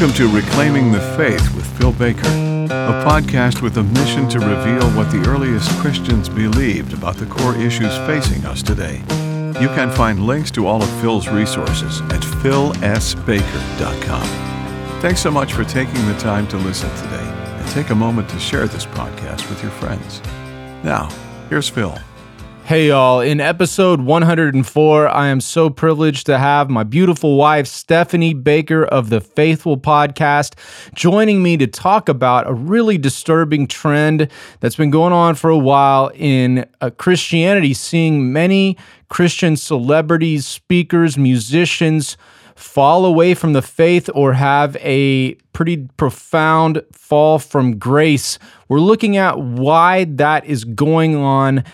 Welcome to Reclaiming the Faith with Phil Baker, a podcast with a mission to reveal what the earliest Christians believed about the core issues facing us today. You can find links to all of Phil's resources at philsbaker.com. Thanks so much for taking the time to listen today, and take a moment to share this podcast with your friends. Now, here's Phil. Hey, y'all. In episode 104, I am so privileged to have my beautiful wife, Stephanie Baker of the Faithful Podcast, joining me to talk about a really disturbing trend that's been going on for a while in uh, Christianity, seeing many Christian celebrities, speakers, musicians fall away from the faith or have a pretty profound fall from grace. We're looking at why that is going on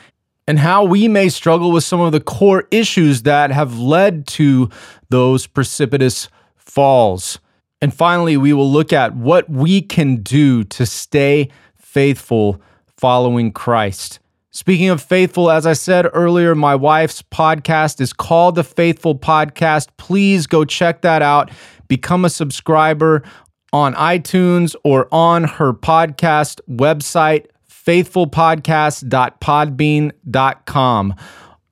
and how we may struggle with some of the core issues that have led to those precipitous falls. And finally, we will look at what we can do to stay faithful following Christ. Speaking of faithful, as I said earlier, my wife's podcast is called the Faithful Podcast. Please go check that out. Become a subscriber on iTunes or on her podcast website, faithfulpodcast.podbean.com.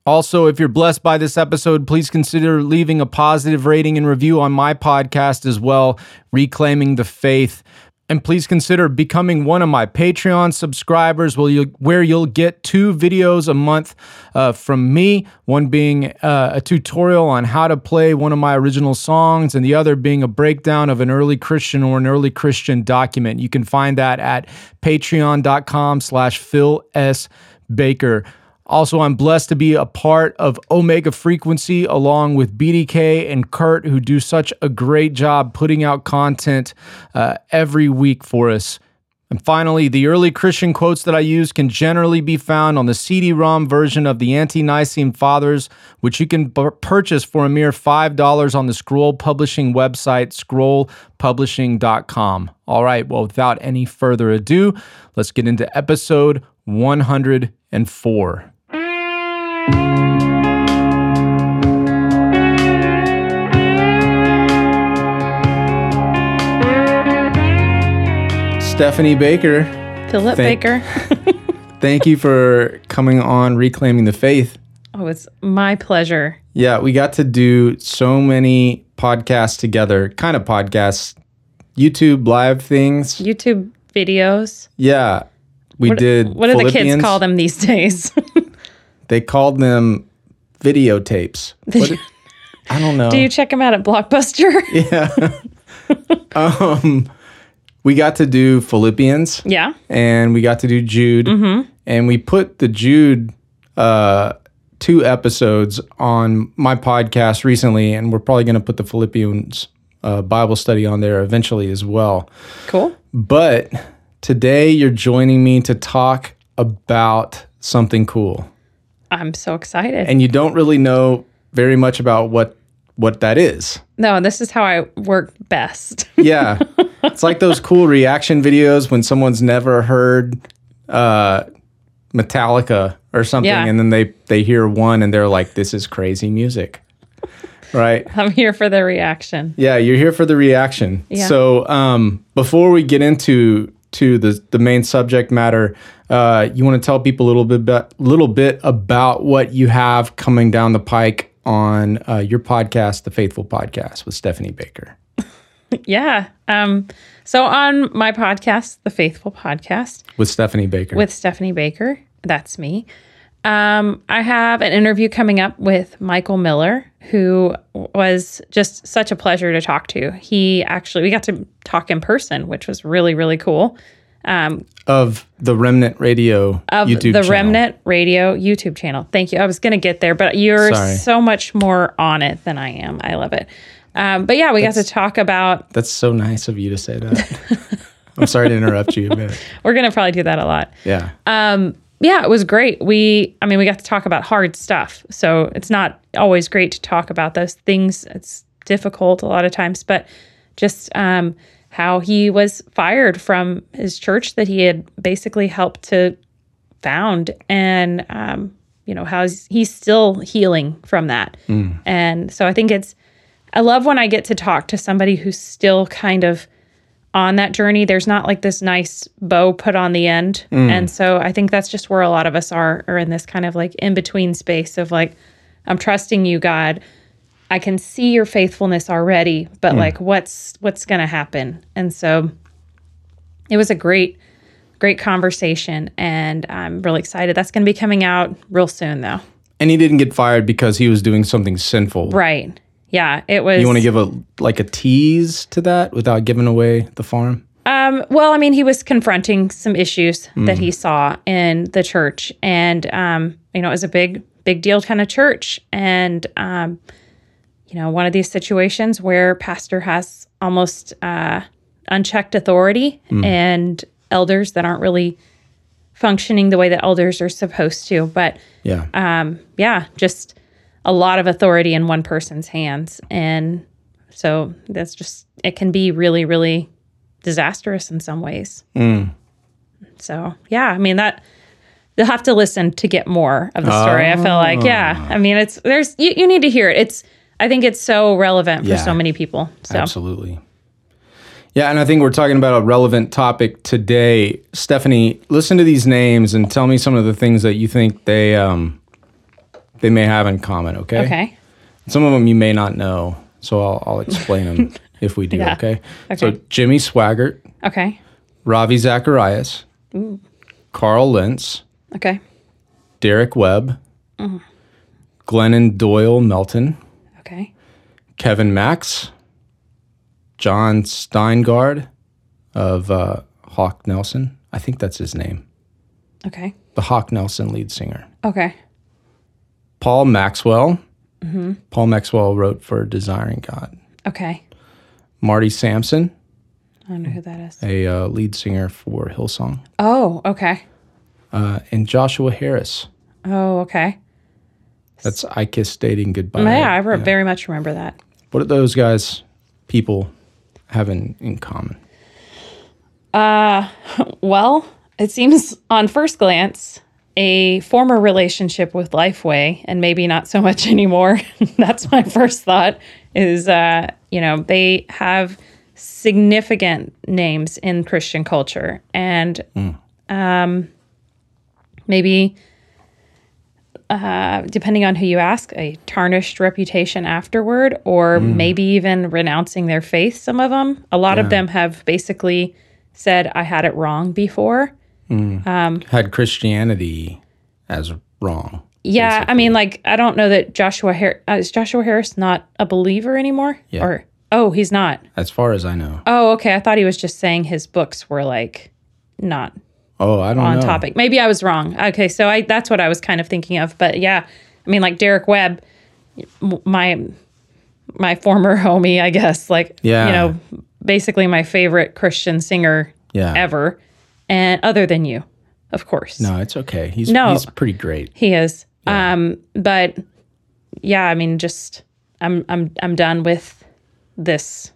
Also, if you're blessed by this episode, please consider leaving a positive rating and review on my podcast as well, Reclaiming the Faith. And please consider becoming one of my Patreon subscribers where you'll, where you'll get two videos a month uh, from me, one being uh, a tutorial on how to play one of my original songs, and the other being a breakdown of an early Christian or an early Christian document. You can find that at patreon.com slash Phil S. Baker. Also, I'm blessed to be a part of Omega Frequency along with BDK and Kurt, who do such a great job putting out content uh, every week for us. And finally, the early Christian quotes that I use can generally be found on the CD ROM version of the Ante Nicene Fathers, which you can b- purchase for a mere $5 on the Scroll Publishing website, scrollpublishing.com. All right, well, without any further ado, let's get into episode 104. Stephanie Baker, Philip Thank- Baker. thank you for coming on Reclaiming the Faith. Oh, it's my pleasure. Yeah, we got to do so many podcasts together, kind of podcasts, YouTube live things. YouTube videos. Yeah, we What, did. what do the kids call them these days? They called them videotapes. What I don't know. do you check them out at Blockbuster? yeah. um, we got to do Philippians. yeah. and we got to do Jude, Mm-hmm. and we put the Jude uh, two episodes on my podcast recently, and we're probably going to put the Philippians uh, Bible study on there eventually as well. Cool. But today you're joining me to talk about something cool, I'm so excited. and you don't really know very much about what what that is. no, this is how I work best. Yeah. it's like those cool reaction videos when someone's never heard uh, Metallica or something Yeah. and then they they hear one and they're like this is crazy music. Right? I'm here for the reaction. Yeah, you're here for the reaction. Yeah. So, um, before we get into to the the main subject matter, uh, you want to tell people a little bit about, little bit about what you have coming down the pike on uh, your podcast, the Faithful Podcast with Stephanie Baker. Yeah. Um, so on my podcast, The Faithful Podcast, With Stephanie Baker. with Stephanie Baker. That's me. Um, I have an interview coming up with Michael Miller, who was just such a pleasure to talk to. He actually, we got to talk in person, which was really, really cool. Um, of the Remnant Radio of YouTube the channel. Remnant Radio YouTube channel. Thank you. I was going to get there, but you're Sorry. so much more on it than I am. I love it. Um, but yeah, we got to talk about, That's so nice of you to say that. I'm sorry to interrupt you a bit. we're going to probably do that a lot. Yeah. Um, yeah, it was great. We, I mean, we got to talk about hard stuff. So it's not always great to talk about those things. It's difficult a lot of times, but just um, how he was fired from his church that he had basically helped to found, and um, you know how he's, he's still healing from that. And so I think it's I love when I get to talk to somebody who's still kind of on that journey. There's not like this nice bow put on the end. Mm. And so I think that's just where a lot of us are, are in this kind of like in between space of like, I'm trusting you, God. I can see your faithfulness already, but mm. like what's what's gonna happen? And so it was a great, great conversation and I'm really excited. That's gonna be coming out real soon though. And he didn't get fired because he was doing something sinful. Right. Yeah. It was You want to give a like a tease to that without giving away the farm? Um, well, I mean, he was confronting some issues that he saw in the church, and um, you know, it was a big, big deal kind of church, and um, you know, one of these situations where pastor has almost uh, unchecked authority and elders that aren't really functioning the way that elders are supposed to. But Yeah. um, yeah, just a lot of authority in one person's hands. And so that's just, it can be really, really disastrous in some ways. So, yeah, I mean, that you'll have to listen to get more of the story. I feel like, yeah, I mean, it's, there's, you, you need to hear it. It's, I think it's so relevant for Yeah. so many people. So, Absolutely. Yeah, and I think we're talking about a relevant topic today. Stephanie, listen to these names and tell me some of the things that you think they um they may have in common, okay? okay. Some of them you may not know, so I'll, I'll explain them if we do, Yeah. okay? So Jimmy Swaggart, Okay. Ravi Zacharias, Carl Lentz, Okay. Derek Webb, Glennon Doyle Melton, Okay. Kevin Max, Jon Steingard of uh, Hawk Nelson. I think that's his name. Okay. The Hawk Nelson lead singer. Okay. Paul Maxwell. Paul Maxwell wrote for Desiring God. Okay. Marty Sampson, I don't know who that is. a uh, lead singer for Hillsong. Oh, okay. Uh, and Joshua Harris. Oh, okay. That's I Kiss Dating Goodbye. yeah, I re- very much remember that. What do those guys, people, have in, in common? Well, it seems on first glance a former relationship with Lifeway and maybe not so much anymore. That's my first thought is uh, you know, they have significant names in Christian culture and um maybe uh, depending on who you ask, a tarnished reputation afterward, or maybe even renouncing their faith. Some of them, a lot of them have basically said, I had it wrong before. Had Christianity as wrong. Yeah, I mean, like, I don't know that Joshua Harris, uh, is Joshua Harris not a believer anymore? Yeah. Or, oh, he's not. As far as I know. Oh, okay. I thought he was just saying his books were like not Oh, I don't on know. topic. Maybe I was wrong. Okay, so I that's what I was kind of thinking of. But yeah, I mean, like Derek Webb, my my former homie, I guess. Like, Yeah. you know, basically my favorite Christian singer Yeah. ever, and other than you, of course. No, it's okay. He's No. he's pretty great. He is. Um, but yeah, I mean, just I'm I'm I'm done with this.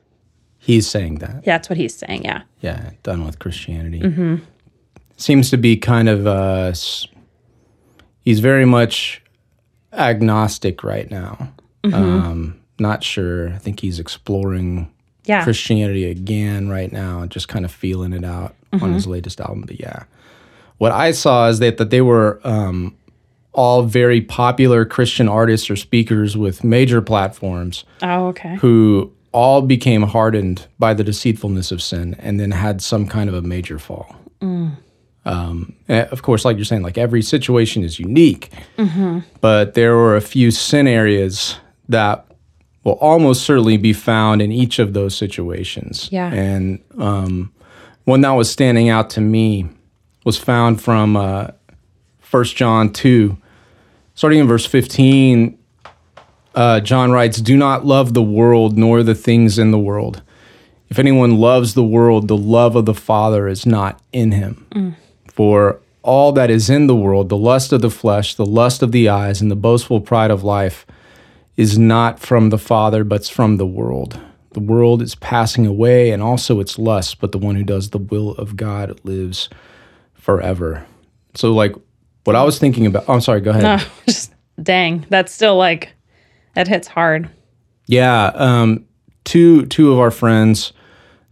He's saying that. Yeah, that's what he's saying. Yeah. Yeah, done with Christianity. Seems to be kind of uh he's very much agnostic right now. Um not sure. I think he's exploring Yeah. Christianity again right now, just kind of feeling it out on his latest album. But yeah, what I saw is that that they were um, all very popular Christian artists or speakers with major platforms oh, okay. who all became hardened by the deceitfulness of sin and then had some kind of a major fall. Um, eh, of course, like you're saying, like every situation is unique, but there were a few sin areas that will almost certainly be found in each of those situations. Yeah. And um, one that was standing out to me was found from uh, 1 John 2, starting in verse 15 uh, John writes, Do not love the world nor the things in the world. If anyone loves the world, the love of the Father is not in him. For all that is in the world, the lust of the flesh, the lust of the eyes, and the boastful pride of life, is not from the Father, but's from the world. The world is passing away, and also its lust, but the one who does the will of God lives forever. So, like, what I was thinking about, oh, I'm sorry, go ahead. No, just dang. That's still like that hits hard. Yeah, um, two two of our friends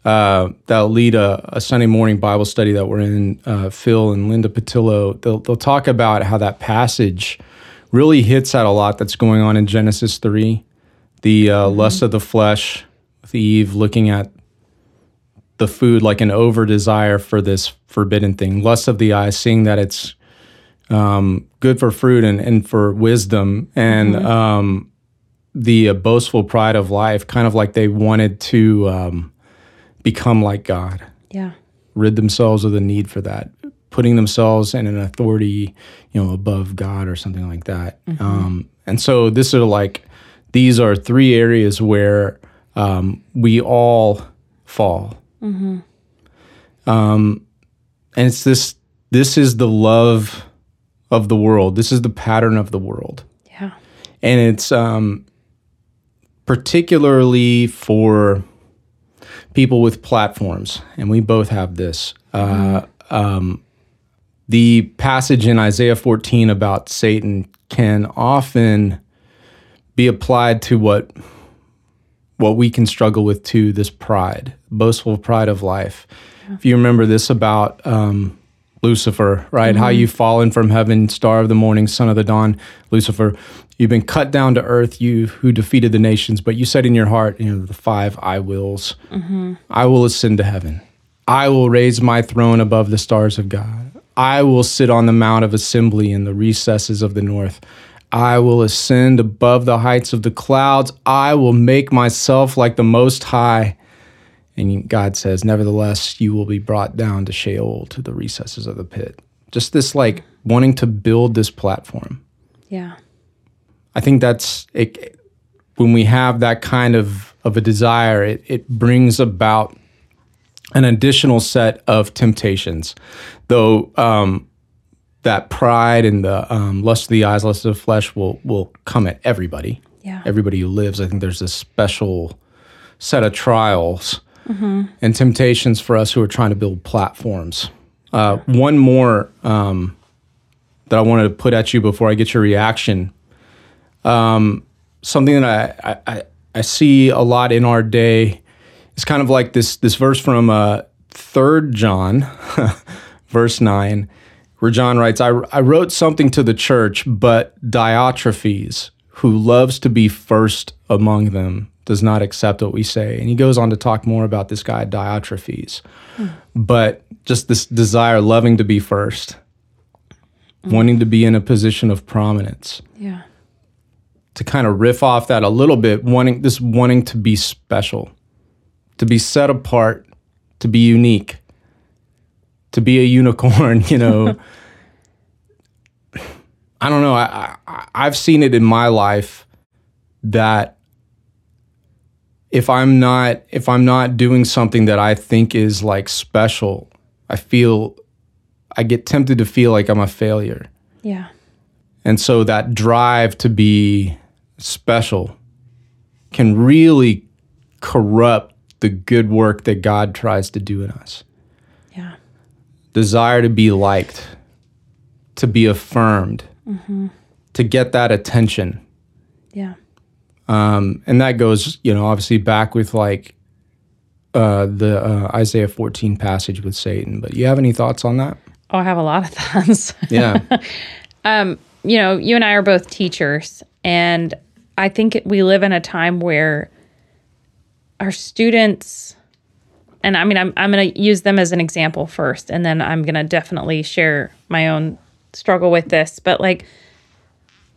uh, that lead a, a, Sunday morning Bible study that we're in, uh, Phil and Linda Patillo. They'll they'll talk about how that passage really hits at a lot that's going on in Genesis three, the uh, mm-hmm. lust of the flesh, Eve looking at the food like an over desire for this forbidden thing, lust of the eyes, seeing that it's um, good for fruit and, and for wisdom, and mm-hmm. um, the uh, boastful pride of life, kind of like they wanted to um, become like God. Yeah. Rid themselves of the need for that, putting themselves in an authority, you know, above God or something like that. Mm-hmm. Um, and so this are like, these are three areas where um, we all fall. Mm-hmm. Um, and it's this, this is the love of the world. This is the pattern of the world. Yeah. And it's, um, particularly for people with platforms, and we both have this. Uh, um, the passage in Isaiah 14 about Satan can often be applied to what what we can struggle with too this pride boastful pride of life yeah. if you remember this about um, lucifer right mm-hmm. how you've fallen from heaven star of the morning son of the dawn lucifer You've been cut down to earth, you who defeated the nations, but you said in your heart, you know, the five I wills. Mm-hmm. I will ascend to heaven. I will raise my throne above the stars of God. I will sit on the mount of assembly in the recesses of the north. I will ascend above the heights of the clouds. I will make myself like the Most High. And God says, Nevertheless, you will be brought down to Sheol, to the recesses of the pit. Just this like wanting to build this platform. Yeah. I think that's it, when we have that kind of of a desire, it, it brings about an additional set of temptations. Though um, that pride and the um, lust of the eyes, lust of the flesh will will come at everybody. Yeah. Everybody who lives. I think there's a special set of trials mm-hmm. and temptations for us who are trying to build platforms. Uh, one more um, that I wanted to put at you before I get your reaction um, something that I, I, I see a lot in our day is kind of like this this verse from uh, Third John, verse nine, where John writes, I, "I wrote something to the church, but Diotrephes, who loves to be first among them, does not accept what we say." And he goes on to talk more about this guy Diotrephes, hmm. but just this desire, loving to be first, hmm. wanting to be in a position of prominence. Yeah to kind of riff off that a little bit, wanting this wanting to be special, to be set apart, to be unique, to be a unicorn, you know. I don't know. I, I I've seen it in my life that if I'm not if I'm not doing something that I think is like special, I feel I get tempted to feel like I'm a failure. Yeah. And so that drive to be special can really corrupt the good work that God tries to do in us. Desire to be liked, to be affirmed, mm-hmm. to get that attention. Yeah. Um, and that goes, you know, obviously back with like uh, the uh, Isaiah 14 passage with Satan. But you have any thoughts on that? Oh, I have a lot of thoughts. Yeah. um, you know, you and I are both teachers, and I think we live in a time where our students, and I mean, I'm, I'm going to use them as an example first, and then I'm going to definitely share my own struggle with this. But like,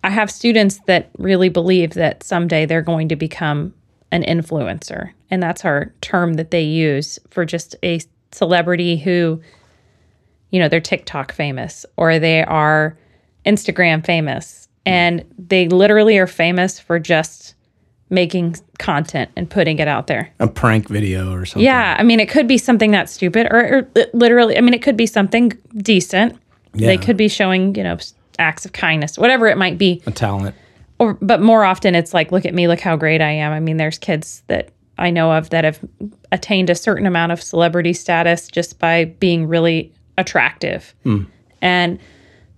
I have students that really believe that someday they're going to become an influencer. And that's our term that they use for just a celebrity who, you know, they're TikTok famous or they are Instagram famous and they literally are famous for just making content and putting it out there. A prank video or something. Yeah, I mean, it could be something that's stupid, or, or literally, I mean, it could be something decent. Yeah. They could be showing, you know, acts of kindness, whatever it might be. A talent. Or, but more often, it's like, look at me, look how great I am. I mean, there's kids that I know of that have attained a certain amount of celebrity status just by being really attractive, mm. and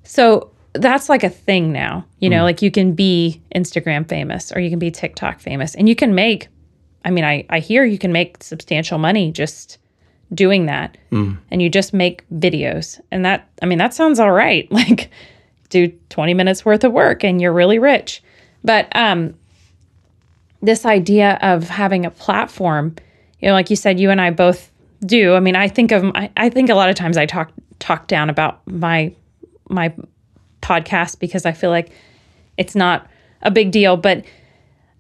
so that's like a thing now. You know, like you can be Instagram famous or you can be TikTok famous and you can make I mean, I I hear you can make substantial money just doing that. And you just make videos. And that I mean, that sounds all right. Like do 20 minutes worth of work and you're really rich. But um this idea of having a platform, you know, like you said, you and I both do. I mean, I think of I, I think a lot of times I talk talk down about my my podcast because I feel like it's not a big deal, but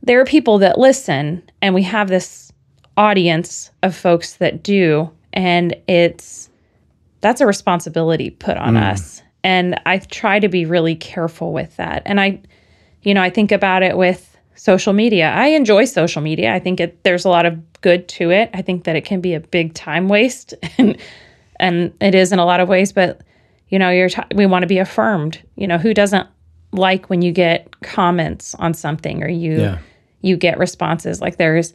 there are people that listen and we have this audience of folks that do and it's that's a responsibility put on mm. us. And I try to be really careful with that. And I you know, I think about it with social media. I enjoy social media. I think it, there's a lot of good to it. I think that it can be a big time waste, and and it is in a lot of ways. But you know, you're t- we want to be affirmed. You know, who doesn't like when you get comments on something or you Yeah. you get responses like there's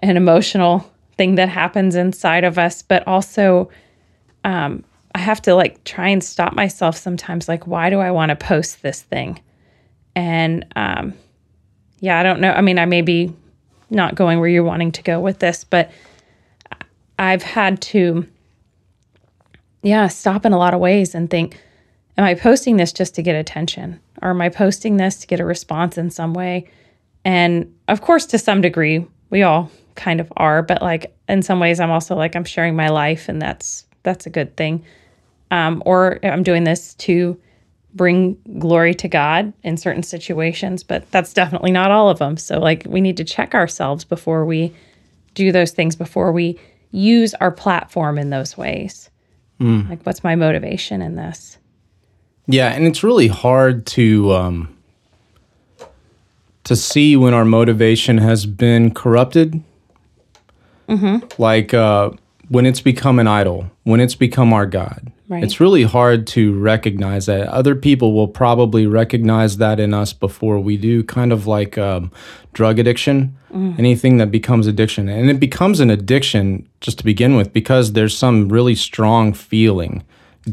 an emotional thing that happens inside of us, but also um, I have to like try and stop myself sometimes. Like, why do I want to post this thing? And um, yeah, I don't know. I mean, I may be not going where you're wanting to go with this, but I've had to, yeah, stop in a lot of ways and think, am I posting this just to get attention? Or am I posting this to get a response in some way? And of course, to some degree, we all kind of are, but like in some ways, I'm also like, I'm sharing my life and that's, that's a good thing. Um, or I'm doing this to bring glory to God in certain situations, but that's definitely not all of them. So, like, we need to check ourselves before we do those things, before we use our platform in those ways. Like, what's my motivation in this? Yeah, and it's really hard to um, to see when our motivation has been corrupted. Like uh, when it's become an idol, when it's become our god. Right. It's really hard to recognize that. Other people will probably recognize that in us before we do. Kind of like um, drug addiction, anything that becomes addiction, and it becomes an addiction just to begin with because there's some really strong feeling,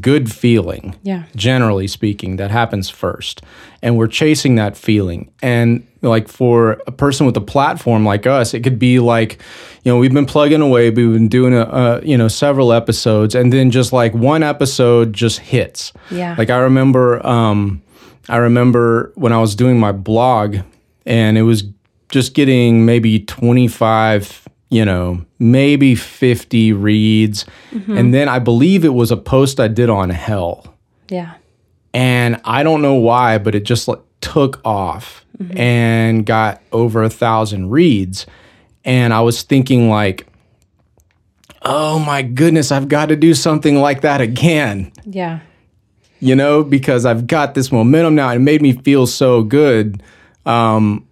good feeling Yeah. generally speaking, that happens first. And we're chasing that feeling. And like for a person with a platform like us, it could be like, you know, we've been plugging away, we've been doing a, uh, you know, several episodes, and then just like one episode just hits. Yeah. Like I remember, um, I remember when I was doing my blog, and it was just getting maybe twenty five you know, maybe 50 reads. And then I believe it was a post I did on hell. Yeah. And I don't know why, but it just like took off Mm-hmm. and got over a thousand reads. And I was thinking like, oh my goodness, I've got to do something like that again Yeah. you know, because I've got this momentum now. It made me feel so good. Um,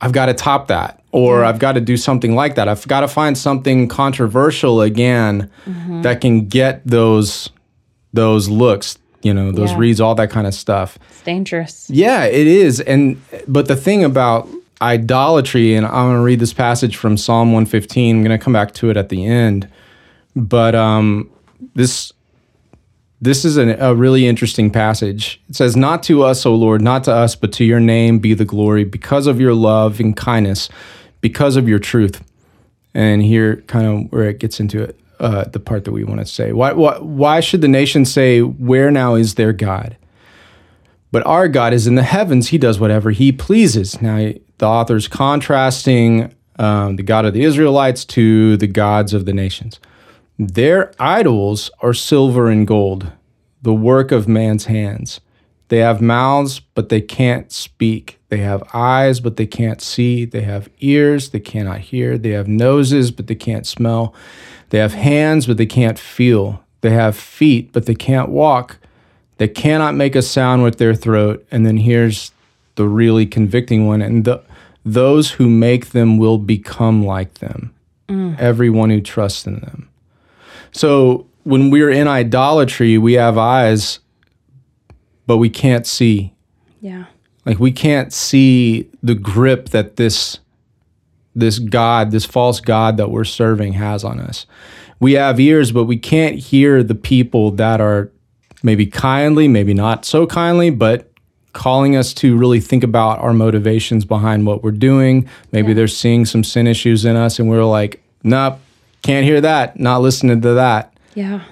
I've got to top that, or mm-hmm. I've got to do something like that. I've got to find something controversial again mm-hmm. that can get those those looks, you know, those Yeah. reads, all that kind of stuff. It's dangerous. Yeah, it is. And but the thing about idolatry, and I'm going to read this passage from Psalm 115. I'm going to come back to it at the end. But um, this this is an, a really interesting passage. It says, "Not to us, O Lord, not to us, but to your name be the glory, because of your love and kindness, because of your truth." And here, kind of where it gets into it, uh, the part that we want to say. Why, why, why should the nation say, "Where now is their God?" But our God is in the heavens. He does whatever he pleases. Now, the author's contrasting um, the God of the Israelites to the gods of the nations. Their idols are silver and gold, the work of man's hands. They have mouths, but they can't speak. They have eyes, but they can't see. They have ears, they cannot hear. They have noses, but they can't smell. They have hands, but they can't feel. They have feet, but they can't walk. They cannot make a sound with their throat. And then here's the really convicting one. And the, those who make them will become like them, mm. everyone who trusts in them. So when we're in idolatry, we have eyes, but we can't see. Yeah. Like we can't see the grip that this this God, this false God that we're serving has on us. We have ears, but we can't hear the people that are maybe kindly, maybe not so kindly, but calling us to really think about our motivations behind what we're doing. Maybe they're seeing some sin issues in us and we're like, nope, can't hear that, not listening to that, Yeah.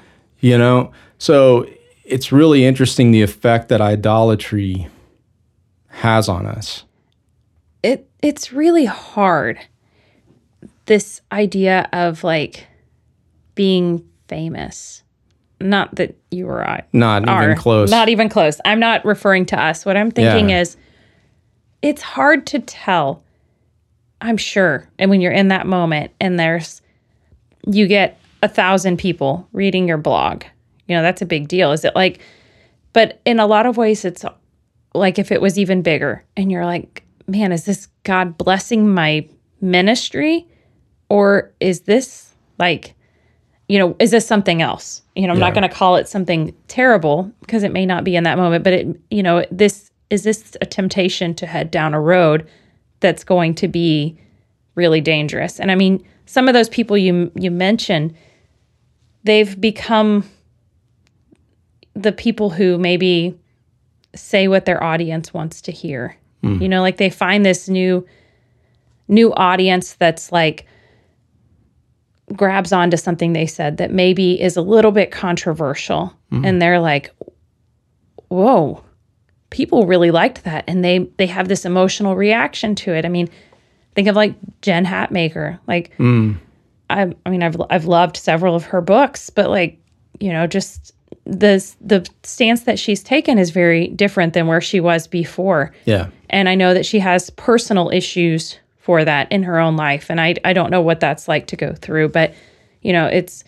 you know? So it's really interesting the effect that idolatry has on us. it it's really hard this idea of like being famous. Not that you or i Not are. even close. not even close. I'm not referring to us. What i'm thinking Yeah. is it's hard to tell i'm sure and when you're in that moment and there's you get a thousand people reading your blog. You know that's a big deal. Is it like but in a lot of ways it's like if it was even bigger and you're like man is this god blessing my ministry or is this like you know is this something else? You know i'm not going to call it something terrible because it may not be in that moment but it you know this is this a temptation to head down a road that's going to be really dangerous? And i mean some of those people you you mentioned they've become the people who maybe say what their audience wants to hear. Hmm. You know, like they find this new new audience that's like grabs onto something they said that maybe is a little bit controversial. Mm-hmm. And they're like whoa people really liked that. And they they have this emotional reaction to it. I mean think of like jen hatmaker. Like mm. I, I mean I've I've loved several of her books but like you know just the the stance that she's taken is very different than where she was before. Yeah. and I know that she has personal issues for that in her own life and I I don't know what that's like to go through but you know it's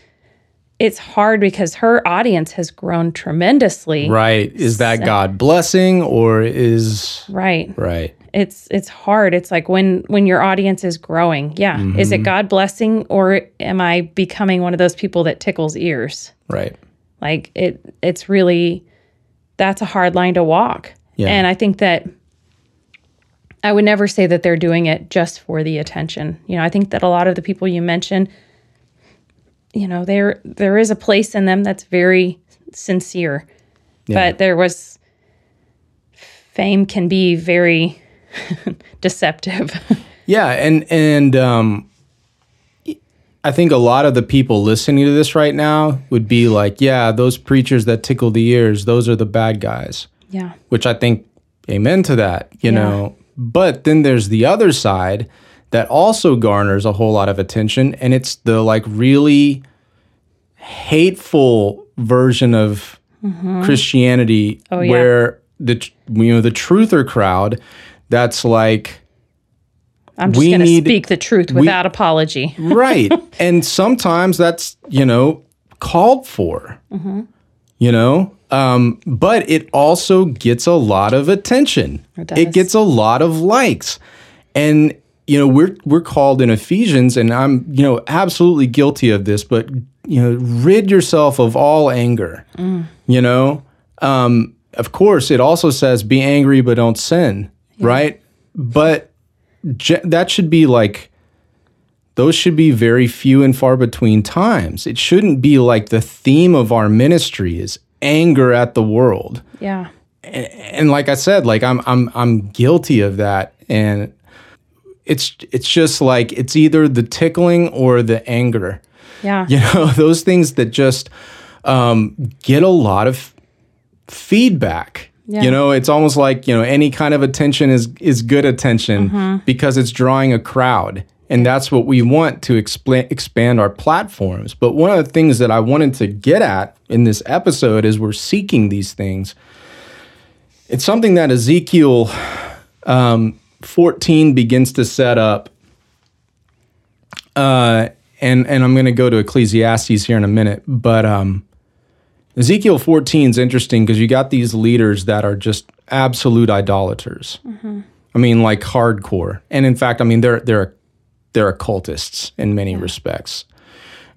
it's hard because her audience has grown tremendously Right. Is that God blessing or is right right? it's it's hard it's like when when your audience is growing yeah mm-hmm. is it god blessing or am i becoming one of those people that tickles ears Right. like it it's really that's a hard line to walk Yeah. and i think that i would never say that they're doing it just for the attention. You know i think that a lot of the people you mentioned you know there there is a place in them that's very sincere. But there was fame can be very deceptive. Yeah, and and um I think a lot of the people listening to this right now would be like, yeah, those preachers that tickle the ears, those are the bad guys. yeah. Which I think amen to that, you know. But then there's the other side that also garners a whole lot of attention and it's the like really hateful version of mm-hmm. Christianity Oh, yeah. where the you know the truther crowd that's like i'm just going to speak the truth without apology. Right. And sometimes that's you know called for mm-hmm. You know? Um, but it also gets a lot of attention. It it gets a lot of likes. And you know we're we're called in ephesians and i'm you know absolutely guilty of this but you know rid yourself of all anger you know? Um, of course it also says be angry but don't sin right? But ge- that should be like those should be very few and far between times. It shouldn't be like the theme of our ministry is anger at the world. yeah And like I said, like I'm I'm I'm guilty of that and it's it's just like it's either the tickling or the anger. yeah You know, those things that just um, get a lot of feedback. Yeah. You know, it's almost like you know any kind of attention is is good attention because it's drawing a crowd, and that's what we want to expla expand our platforms. But one of the things that I wanted to get at in this episode is we're seeking these things. It's something that Ezekiel um, 14 begins to set up uh, and and I'm going to go to Ecclesiastes here in a minute, but um, Ezekiel 14 is interesting because you got these leaders that are just absolute idolaters. I mean, like hardcore, and in fact, I mean they're they're they're occultists in many respects.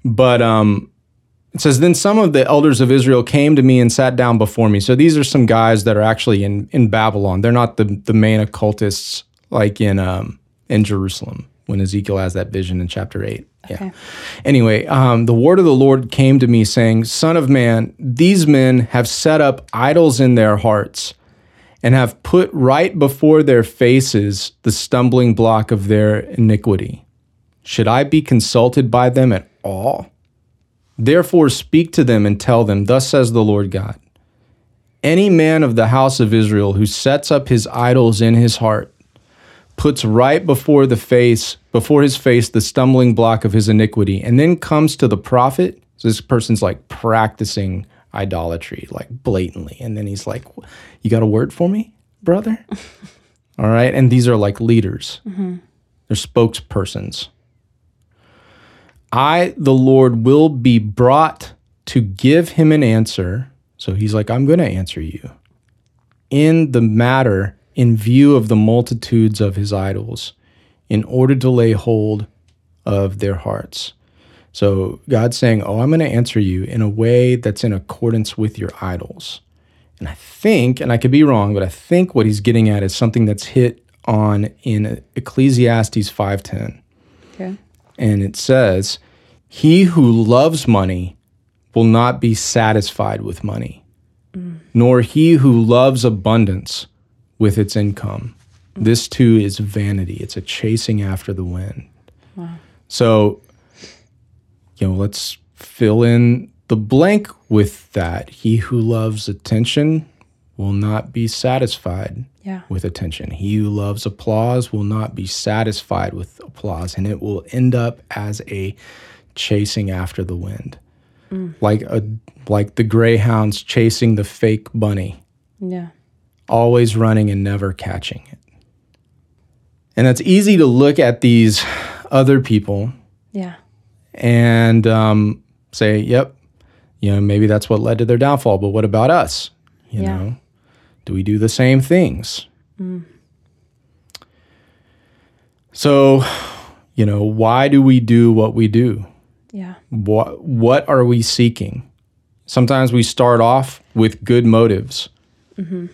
But um, it says, then some of the elders of Israel came to me and sat down before me. So these are some guys that are actually in in Babylon. They're not the the main occultists like in um, in Jerusalem. when Ezekiel has that vision in chapter 8. Yeah. Anyway, um, the word of the Lord came to me saying, Son of man, these men have set up idols in their hearts and have put right before their faces the stumbling block of their iniquity. Should I be consulted by them at all? Therefore, speak to them and tell them, Thus says the Lord God Any man of the house of Israel who sets up his idols in his heart, puts right before the face, before his face, the stumbling block of his iniquity, and then comes to the prophet. So this person's like practicing idolatry, like blatantly. And then he's like, You got a word for me, brother? All right. And these are like leaders, mm-hmm. they're spokespersons. I, the Lord, will be brought to give him an answer. So he's like, I'm going to answer you in the matter in view of the multitudes of his idols, in order to lay hold of their hearts. So God's saying, Oh, I'm going to answer you in a way that's in accordance with your idols. And I think, and I could be wrong, but I think what he's getting at is something that's hit on in Ecclesiastes 5:10 Okay. And it says, He who loves money will not be satisfied with money, nor he who loves abundance with its income. This too is vanity. It's a chasing after the wind. So, you know, let's fill in the blank with that. He who loves attention will not be satisfied Yeah. with attention. He who loves applause will not be satisfied with applause, and it will end up as a chasing after the wind, like a like the greyhounds chasing the fake bunny, Yeah. always running and never catching it. And it's easy to look at these other people Yeah. and um, say, "Yep, you know, maybe that's what led to their downfall." But what about us? You Yeah. know, do we do the same things? So, you know, why do we do what we do? Yeah. What what are we seeking? Sometimes we start off with good motives, mm-hmm.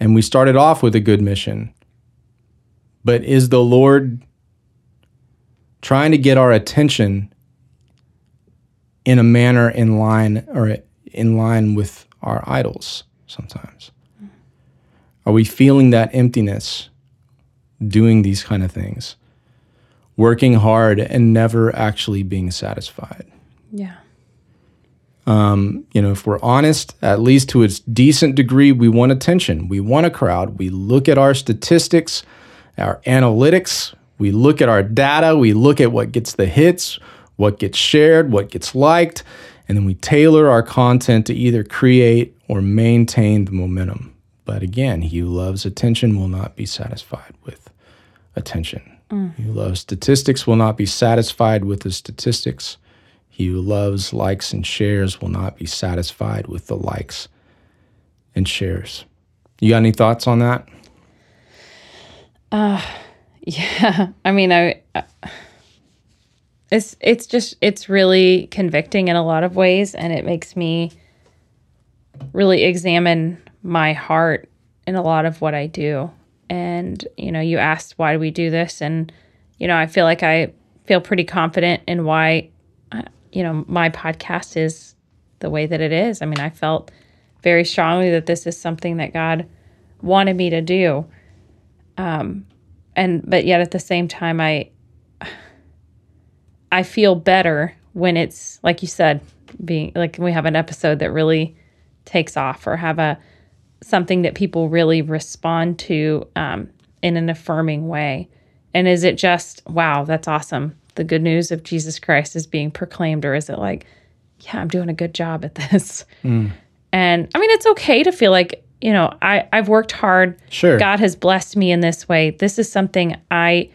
and we started off with a good mission. But is the Lord trying to get our attention in a manner in line or in line with our idols? Sometimes, are we feeling that emptiness doing these kind of things? working hard and never actually being satisfied. Yeah. Um, you know, if we're honest, at least to a decent degree, we want attention. We want a crowd. We look at our statistics, our analytics, we look at our data, we look at what gets the hits, what gets shared, what gets liked, and then we tailor our content to either create or maintain the momentum. But again, he who loves attention will not be satisfied with attention. He who loves statistics will not be satisfied with the statistics. He who loves likes and shares will not be satisfied with the likes and shares. You got any thoughts on that? Uh, Yeah. I mean, I, I- it's it's just it's really convicting in a lot of ways and it makes me really examine my heart in a lot of what I do. And you know, you asked why do we do this and you know, I feel like I feel pretty confident in why uh, you know, my podcast is the way that it is. I mean, I felt very strongly that this is something that God wanted me to do Um, and but yet at the same time i i feel better when it's like you said being like we have an episode that really takes off or have a something that people really respond to um, in an affirming way and is it just wow that's awesome the good news of jesus christ is being proclaimed or is it like yeah i'm doing a good job at this and i mean it's okay to feel like you know i i've worked hard Sure. God has blessed me in this way. This is something I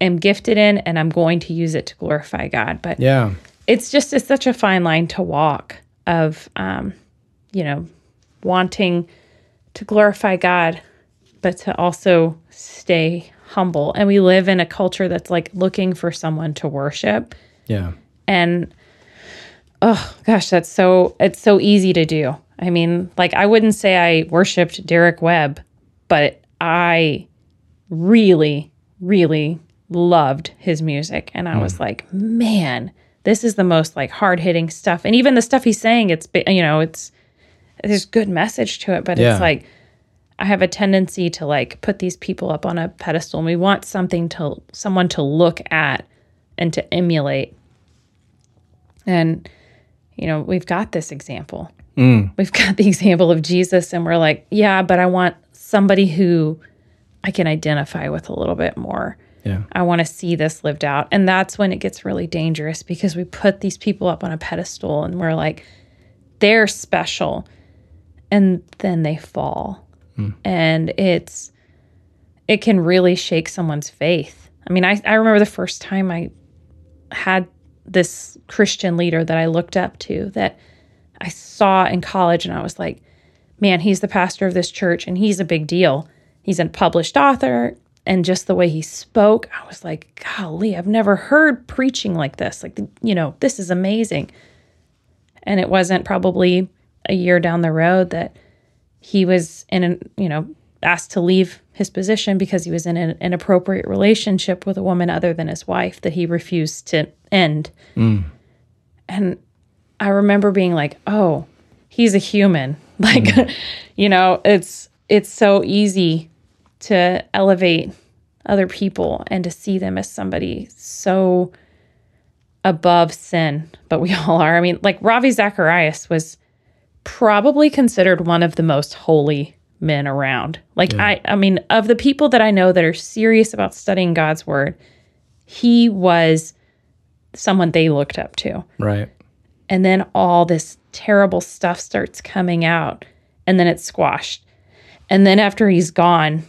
am gifted in and I'm going to use it to glorify God. But Yeah. it's just it's such a fine line to walk of um, you know, wanting to glorify God, but to also stay humble. And we live in a culture that's like looking for someone to worship. Yeah. And oh gosh, that's so it's so easy to do. I mean, like I wouldn't say I worshipped Derek Webb, but I really, really loved his music and I hmm. was like, man, this is the most like hard-hitting stuff. And even the stuff he's saying it's you know, it's there's good message to it, but Yeah. it's like I have a tendency to like put these people up on a pedestal and we want something to someone to look at and to emulate. And you know, we've got this example. Mm. We've got the example of Jesus and we're like, yeah, but I want somebody who I can identify with a little bit more. Yeah. I want to see this lived out. And that's when it gets really dangerous because we put these people up on a pedestal and we're like, they're special. And then they fall. Hmm. And it's, it can really shake someone's faith. I mean, I, I remember the first time I had this Christian leader that I looked up to that I saw in college and I was like, man, he's the pastor of this church and he's a big deal. He's a published author. And just the way he spoke, I was like, golly, I've never heard preaching like this. Like, you know, this is amazing. And it wasn't probably a year down the road that he was in an, you know, asked to leave his position because he was in an inappropriate relationship with a woman other than his wife that he refused to end. Mm. And I remember being like, "Oh, he's a human." Like, mm. you know, it's it's so easy to elevate other people and to see them as somebody so above sin, but we all are. I mean, like Ravi Zacharias was probably considered one of the most holy men around. Like I I mean, of the people that I know that are serious about studying God's word, he was someone they looked up to. Right. and then all this terrible stuff starts coming out and then it's squashed. And then after he's gone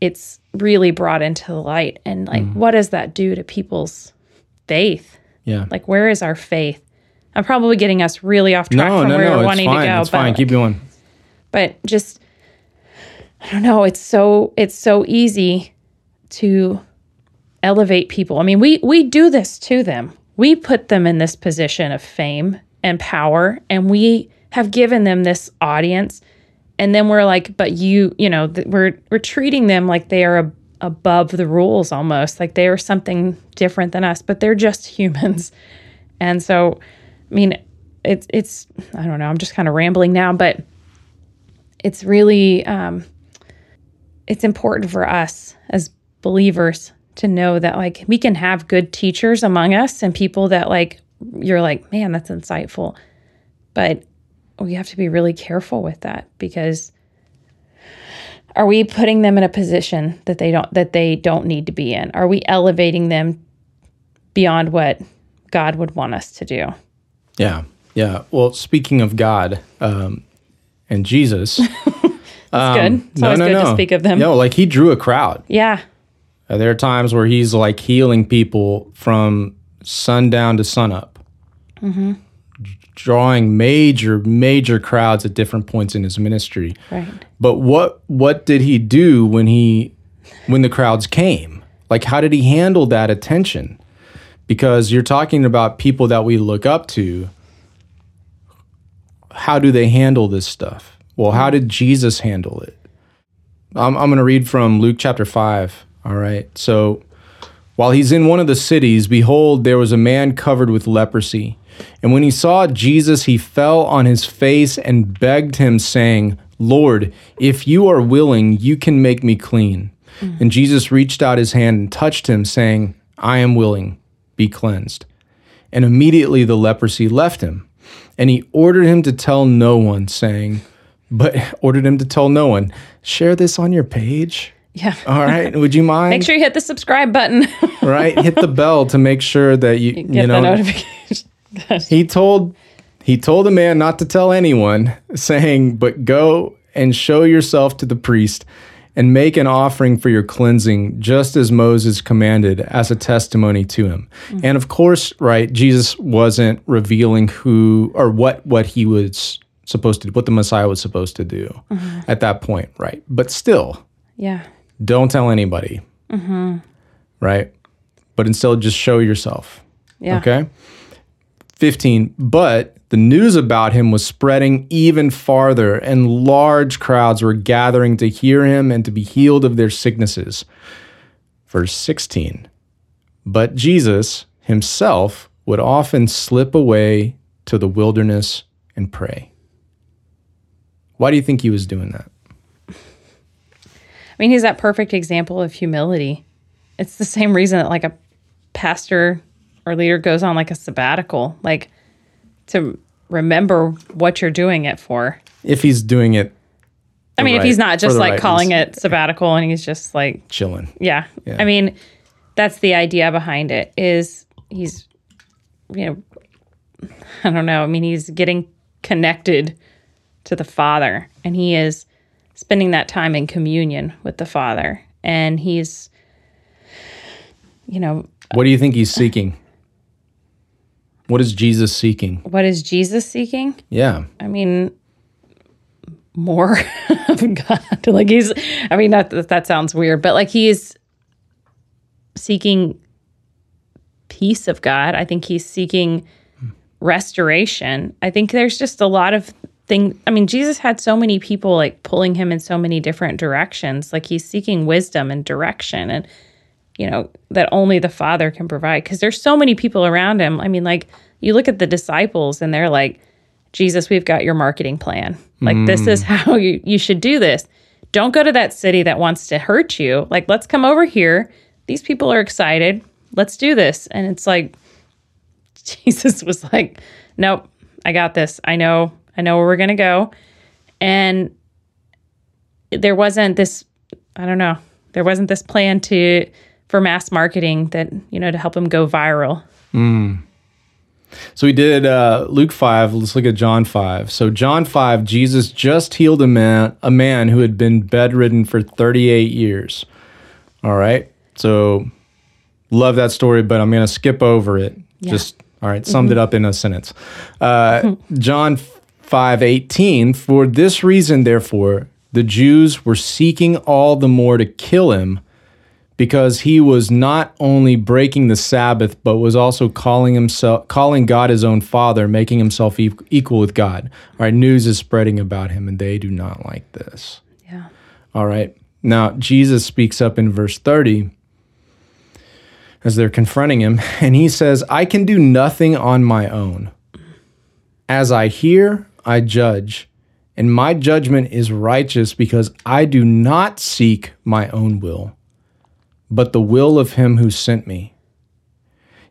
it's really brought into the light. And like mm. what does that do to people's faith? Yeah. like where is our faith i'm probably getting us really off track no, from no, where no. we're wanting fine. to go but. It's fine. but, Keep going. but just i don't know it's so it's so easy to elevate people i mean we we do this to them we put them in this position of fame and power and we have given them this audience and then we're like but you you know th- we're we're treating them like they are ab- above the rules almost like they are something different than us but they're just humans and so i mean it's it's i don't know i'm just kind of rambling now but it's really um it's important for us as believers to know that like we can have good teachers among us and people that like you're like man that's insightful. But we have to be really careful with that because are we putting them in a position that they don't that they don't need to be in? Are we elevating them beyond what god would want us to do Yeah. Yeah. Well, speaking of God um, and Jesus, it's good it's always good to speak of them No, like he drew a crowd. yeah Uh, There are times where he's like healing people from sundown to sunup, Mm-hmm. drawing major, major crowds at different points in his ministry. right But what what did he do when he when the crowds came? Like how did he handle that attention? Because you're talking about people that we look up to. How do they handle this stuff? Well, how did Jesus handle it? I'm, I'm going to read from Luke chapter 5. All right. So while he's in one of the cities, behold, there was a man covered with leprosy. And when he saw Jesus, he fell on his face and begged him, saying, Lord, if you are willing, you can make me clean. And Jesus reached out his hand and touched him, saying, I am willing, be cleansed. And immediately the leprosy left him. And he ordered him to tell no one, saying, but ordered him to tell no one, share this on your page. yeah All right. Would you mind? make sure you hit the subscribe button right? Hit the bell to make sure that you, get you know. notification he told he told the man not to tell anyone, saying, "But go and show yourself to the priest and make an offering for your cleansing, just as Moses commanded as a testimony to him." Mm-hmm. And of course, right, Jesus wasn't revealing who or what what he was supposed to do, what the Messiah was supposed to do mm-hmm. at that point, right? But still, yeah don't tell anybody. Mm-hmm. Right? But instead just show yourself. yeah Okay. 15. But the news about him was spreading even farther, and large crowds were gathering to hear him and to be healed of their sicknesses. Verse 16. But Jesus himself would often slip away to the wilderness and pray. Why do you think he was doing that? I mean, he's that perfect example of humility. It's the same reason that like a pastor or leader goes on like a sabbatical, like to remember what you're doing it for. If he's doing it, I mean, if he's not just like right calling reason. it sabbatical and he's just like, chilling. yeah. Yeah. I mean, that's the idea behind it is he's, you know, I don't know. I mean, he's getting connected to the Father and he is spending that time in communion with the Father. And he's, you know, What do you think he's seeking? What is Jesus seeking? what is Jesus seeking? Yeah. I mean, more of God. Like he's, I mean, that that sounds weird, but like he's seeking peace of God. I think he's seeking restoration. I think there's just a lot of things. I mean, Jesus had so many people like pulling him in so many different directions. Like he's seeking wisdom and direction, and you know that only the Father can provide. Because there's so many people around him. I mean, like you look at the disciples, and they're like. Jesus, we've got your marketing plan. Like, this hmm. is how you, you should do this. Don't go to that city that wants to hurt you. Like, let's come over here. These people are excited. Let's do this. And it's like, Jesus was like, nope, I got this. I know, I know where we're going to go. And there wasn't this, I don't know, there wasn't this plan to, for mass marketing that, you know, to help him go viral. So we did uh, Luke 5. Let's look at John 5. So, John 5, Jesus just healed a man, a man who had been bedridden for 38 years. All right. So, love that story, but I'm going to skip over it. Just, all right, summed it up in a sentence. Uh, John 5 18. For this reason, therefore, the Jews were seeking all the more to kill him because he was not only breaking the Sabbath, but was also calling himself, calling God his own Father, making himself e- equal with God. All right, news is spreading about him, and they do not like this. Yeah. All right, now Jesus speaks up in verse thirty as they're confronting him, and he says, "I can do nothing on my own. As I hear, I judge." And my judgment is righteous because I do not seek my own will, but the will of him who sent me.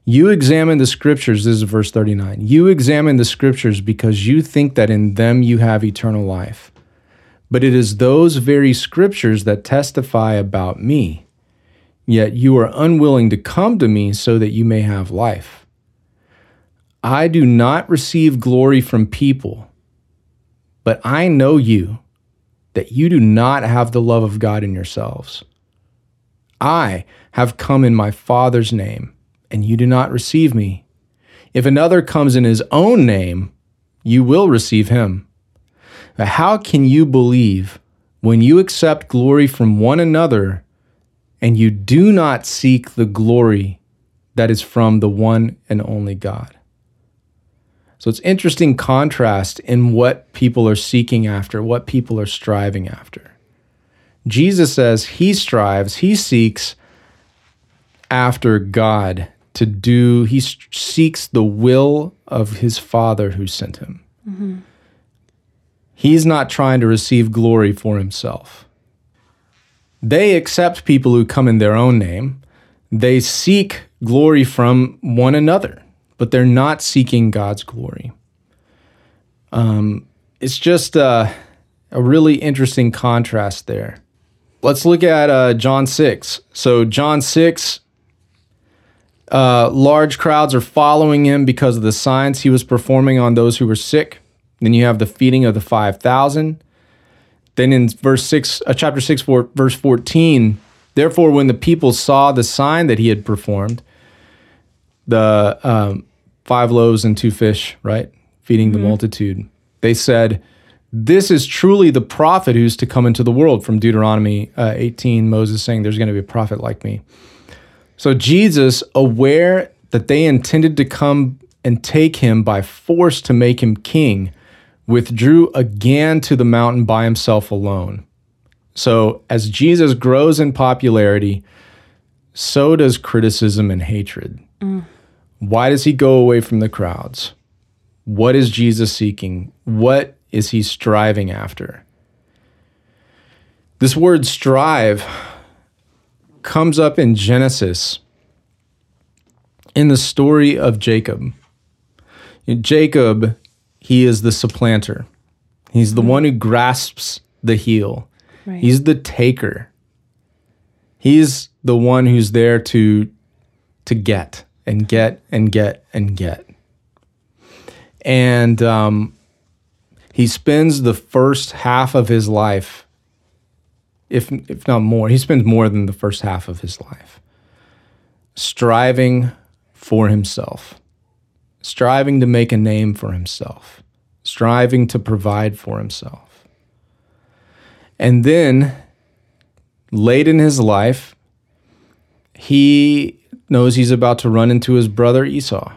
You examine the scriptures, this is verse 39. You examine the scriptures because you think that in them you have eternal life. But it is those very scriptures that testify about me. Yet you are unwilling to come to me so that you may have life. I do not receive glory from people, but I know you, that you do not have the love of God in yourselves. I have come in my Father's name, and you do not receive me. If another comes in his own name, you will receive him. But how can you believe when you accept glory from one another and you do not seek the glory that is from the one and only God? So it's interesting contrast in what people are seeking after, what people are striving after. Jesus says he strives, he seeks after God to do, he seeks the will of his Father who sent him. He's not trying to receive glory for himself. They accept people who come in their own name. They seek glory from one another, but they're not seeking God's glory. Um, it's just uh, a really interesting contrast there. Let's look at uh, John 6. So, John 6, uh, large crowds are following him because of the signs he was performing on those who were sick. Then you have the feeding of the 5,000. Then in verse 6, uh, chapter 6, four, verse 14, therefore, when the people saw the sign that he had performed, the um, five loaves and two fish, right? Feeding the multitude, they said, This is truly the prophet who's to come into the world. From Deuteronomy uh, 18, Moses saying, There's going to be a prophet like me. So Jesus, aware that they intended to come and take him by force to make him king, withdrew again to the mountain by himself alone. So as Jesus grows in popularity, so does criticism and hatred. Why does he go away from the crowds? What is Jesus seeking? What is he striving after? This word strive comes up in Genesis in the story of Jacob. Jacob, he is the supplanter. He's the one who grasps the heel. Right. He's the taker. He's the one who's there to to get and get and get and get. And um, he spends the first half of his life, if if not more, he spends more than the first half of his life, striving for himself, striving to make a name for himself, striving to provide for himself. And then late in his life, he knows he's about to run into his brother Esau.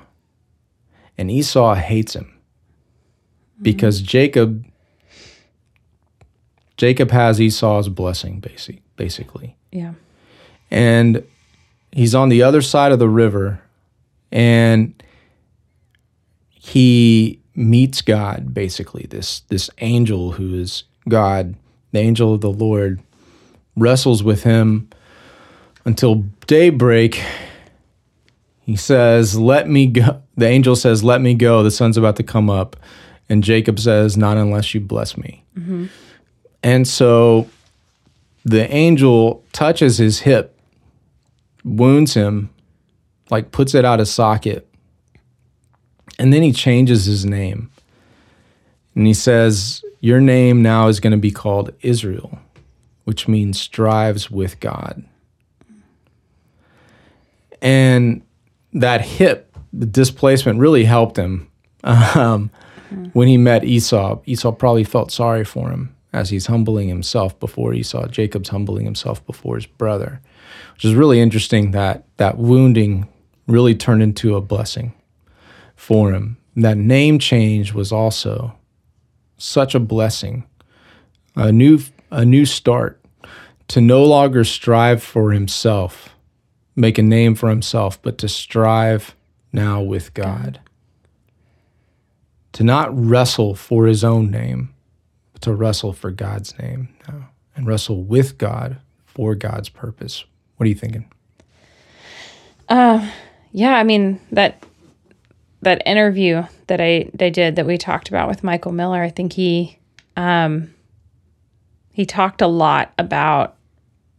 And Esau hates him because Jacob Jacob has Esau's blessing basic, basically. Yeah. And he's on the other side of the river and he meets God basically this this angel who is God, the angel of the Lord wrestles with him until daybreak. He says, Let me go. The angel says, Let me go. The sun's about to come up. And Jacob says, Not unless you bless me. And so the angel touches his hip, wounds him, like puts it out of socket. And then he changes his name. And he says, Your name now is going to be called Israel which means strives with God. And that hip, the displacement really helped him. Um, Mm. When he met Esau, Esau probably felt sorry for him as he's humbling himself before Esau. Jacob's humbling himself before his brother, which is really interesting that that wounding really turned into a blessing for him. That name change was also such a blessing, a new a new start to no longer strive for himself, make a name for himself, but to strive now with God. To not wrestle for his own name, but to wrestle for God's name now and wrestle with God for God's purpose. What are you thinking? Yeah, I mean that that interview that I I did that we talked about with Michael Miller, I think he um he talked a lot about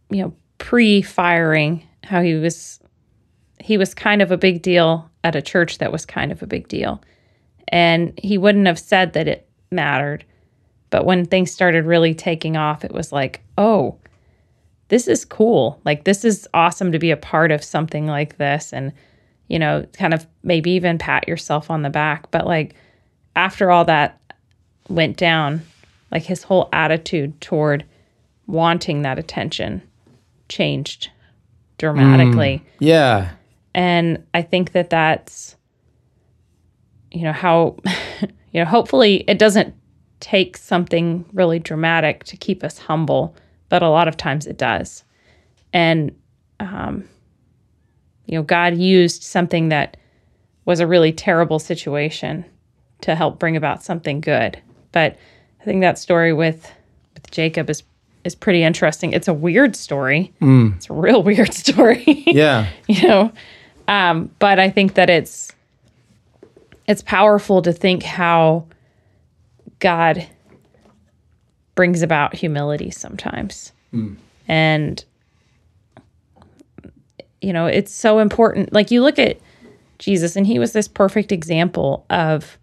you know pre-firing how he was he was kind of a big deal at a church that was kind of a big deal. And he wouldn't have said that it mattered. But when things started really taking off, it was like, "Oh, this is cool. Like this is awesome to be a part of something like this and you know, kind of maybe even pat yourself on the back. But like after all that went down, like his whole attitude toward wanting that attention changed dramatically. Mm, yeah. And I think that that's you know how you know hopefully it doesn't take something really dramatic to keep us humble, but a lot of times it does. And um you know God used something that was a really terrible situation to help bring about something good. But I think that story with with Jacob is is pretty interesting. It's a weird story. It's a real weird story. Yeah. you know um, but i think that it's it's powerful to think how god brings about humility sometimes. Mm. And you know it's so important. Like you look at jesus and he was this perfect example of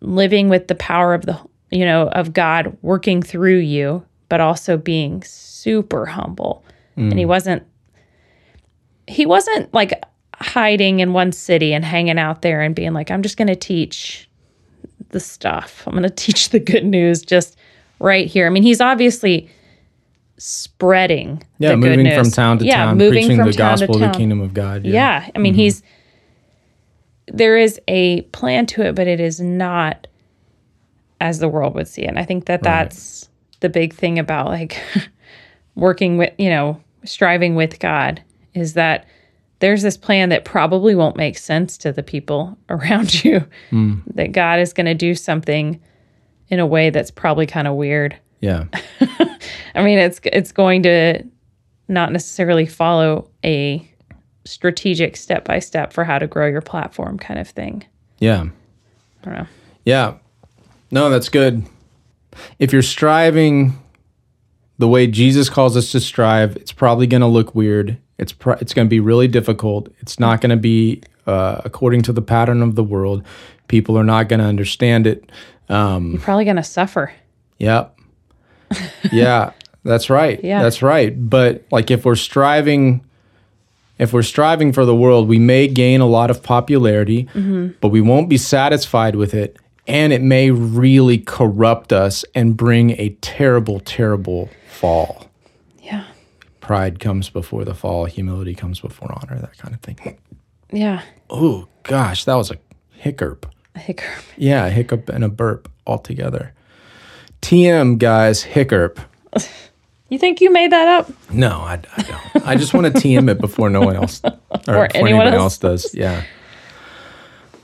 living with the power of the you know of god working through you but also being super humble. And he mm. wasn't he wasn't like hiding in one city and hanging out there and being like i'm just going to teach the stuff i'm going to teach the good news just right here i mean he's obviously spreading Yeah. the good moving from town to yeah, town, moving preaching from the town to gospel of the kingdom of God. Yeah. I mean, mm-hmm. he's there is a plan to it, but it is not as the world would see it. And I think that that's the big thing about like working with, you know, striving with God is that there's this plan that probably won't make sense to the people around you. Hmm. That God is going to do something in a way that's probably kind of weird. Yeah. I mean, it's it's going to not necessarily follow a strategic step by step for how to grow your platform kind of thing. Yeah. I don't know. Yeah. No, that's good. If you're striving the way Jesus calls us to strive, it's probably going to look weird. It's pro- it's going to be really difficult. It's not going to be uh, according to the pattern of the world. People are not going to understand it. Um, You're probably going to suffer. Yep. Yeah, that's right. Yeah. That's right. But like if we're striving if we're striving for the world, we may gain a lot of popularity, but we won't be satisfied with it and it may really corrupt us and bring a terrible terrible fall. Pride comes before the fall, humility comes before honor, that kind of thing. Yeah. Oh gosh, that was a hiccup. A hiccup. Yeah, a hiccup and a burp all together. TM guys, hiccup. You think you made that up? No, I, I don't. I just want to TM it before no one else or, Or anyone else else does. Yeah.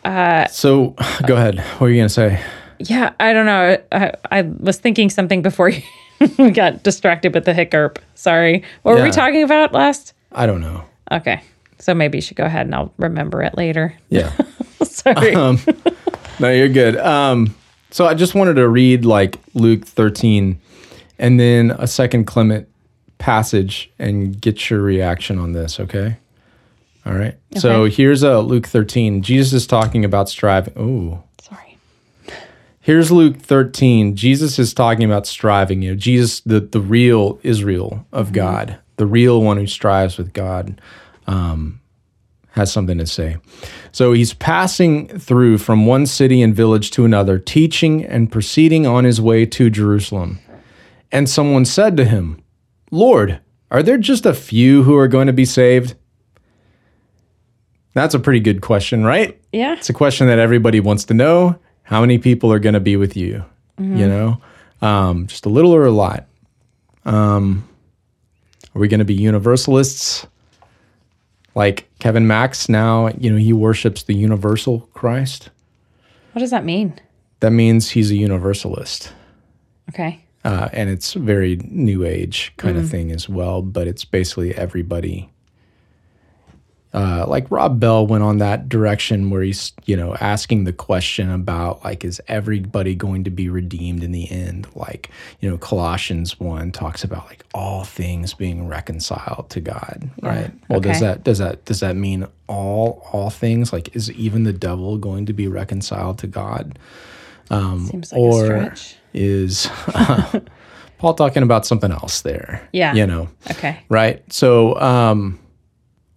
Uh, so go ahead. What are you gonna say? Yeah, I don't know. I, I was thinking something before you got distracted with the hiccup. Sorry. What were we talking about last? I don't know. Okay. So maybe you should go ahead and I'll remember it later. Yeah. Sorry. um, no, you're good. Um, so I just wanted to read like Luke 13 and then a second Clement passage and get your reaction on this, okay? All right. So here's a Luke 13. Jesus is talking about striving. Ooh. Here's Luke 13. Jesus is talking about striving. You know, Jesus, the, the real Israel of God, the real one who strives with God, um, has something to say. So he's passing through from one city and village to another, teaching and proceeding on his way to Jerusalem. And someone said to him, Lord, are there just a few who are going to be saved? That's a pretty good question, right? Yeah. It's a question that everybody wants to know. How many people are going to be with you? You know, um, just a little or a lot. Um, are we going to be universalists? Like Kevin Max now, you know, he worships the universal Christ. What does that mean? That means he's a universalist. Okay. Uh, and it's very new age kind of thing as well, but it's basically everybody. Uh, like Rob Bell went on that direction where he's, you know, asking the question about like, is everybody going to be redeemed in the end? Like, you know, Colossians one talks about like all things being reconciled to God, right? Well, does that does that does that mean all all things? Like, is even the devil going to be reconciled to God? Seems like a or stretch. is Paul talking about something else there? Yeah. You know, Okay. right? So, um,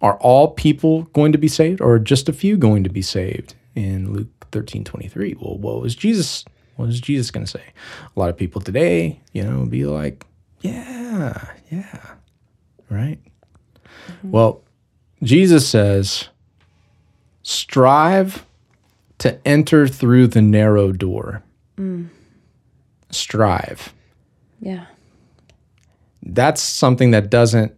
are all people going to be saved or just a few going to be saved in Luke 13 23? Well, what was Jesus? What was Jesus going to say? A lot of people today, you know, be like, yeah, yeah, right? Mm-hmm. Well, Jesus says, strive to enter through the narrow door. Mm. Strive. Yeah. That's something that doesn't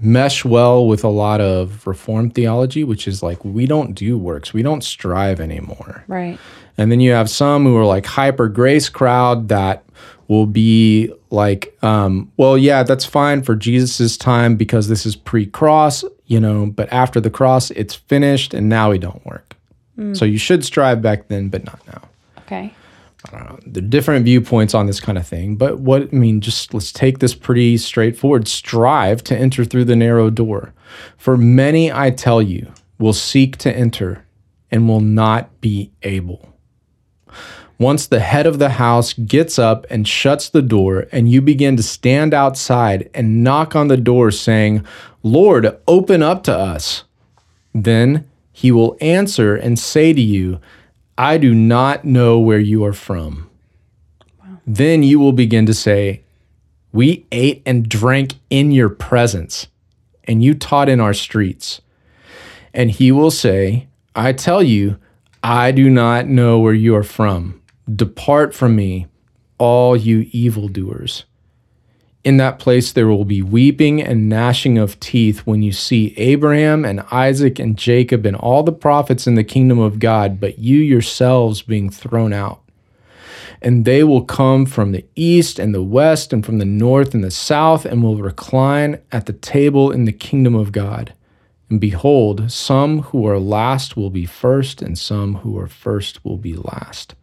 mesh well with a lot of reformed theology, which is like, we don't do works, we don't strive anymore. Right. And then you have some who are like hyper grace crowd that will be like, um, well, yeah, that's fine for Jesus's time because this is pre cross, you know, but after the cross, it's finished and now we don't work. So you should strive back then, but not now. Okay. Uh, there are different viewpoints on this kind of thing, but what I mean, just let's take this pretty straightforward. Strive to enter through the narrow door. For many, I tell you, will seek to enter and will not be able. Once the head of the house gets up and shuts the door, and you begin to stand outside and knock on the door, saying, Lord, open up to us, then he will answer and say to you, I do not know where you are from. Then you will begin to say, We ate and drank in your presence, and you taught in our streets. And he will say, I tell you, I do not know where you are from. Depart from me, all you evildoers. In that place there will be weeping and gnashing of teeth when you see Abraham and Isaac and Jacob and all the prophets in the kingdom of God, but you yourselves being thrown out. And they will come from the east and the west and from the north and the south and will recline at the table in the kingdom of God. And behold, some who are last will be first, and some who are first will be last.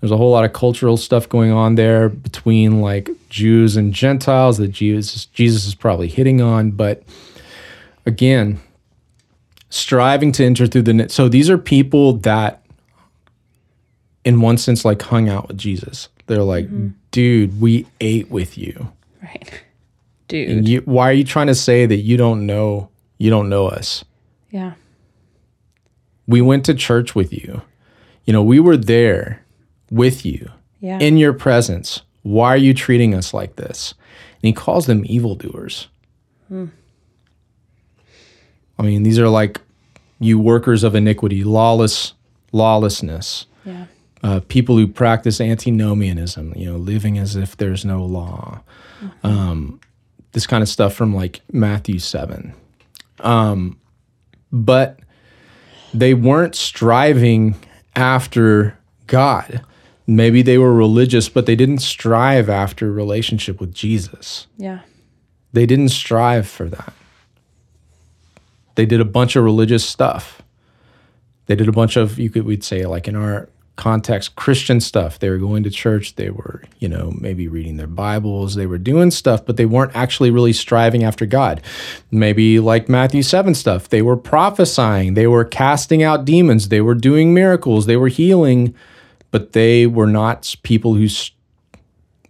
There's a whole lot of cultural stuff going on there between like Jews and Gentiles that Jesus Jesus is probably hitting on, but again, striving to enter through the net. So these are people that in one sense like hung out with Jesus. They're like, mm-hmm. dude, we ate with you. Right. Dude. And you, why are you trying to say that you don't know you don't know us? yeah. We went to church with you. You know, we were there with you Yeah. in your presence. Why are you treating us like this? And he calls them evildoers. I mean, these are like you workers of iniquity, lawless, lawlessness, yeah. uh, people who practice antinomianism, you know, living as if there's no law. Um, this kind of stuff from like Matthew 7. Um, but they weren't striving after God. Maybe they were religious, but they didn't strive after relationship with Jesus. Yeah. They didn't strive for that. They did a bunch of religious stuff. They did a bunch of you could we'd say like in our context Christian stuff. They were going to church, they were, you know, maybe reading their Bibles, they were doing stuff, but they weren't actually really striving after God. Maybe like Matthew 7 stuff. They were prophesying, they were casting out demons, they were doing miracles, they were healing, but they were not people who s-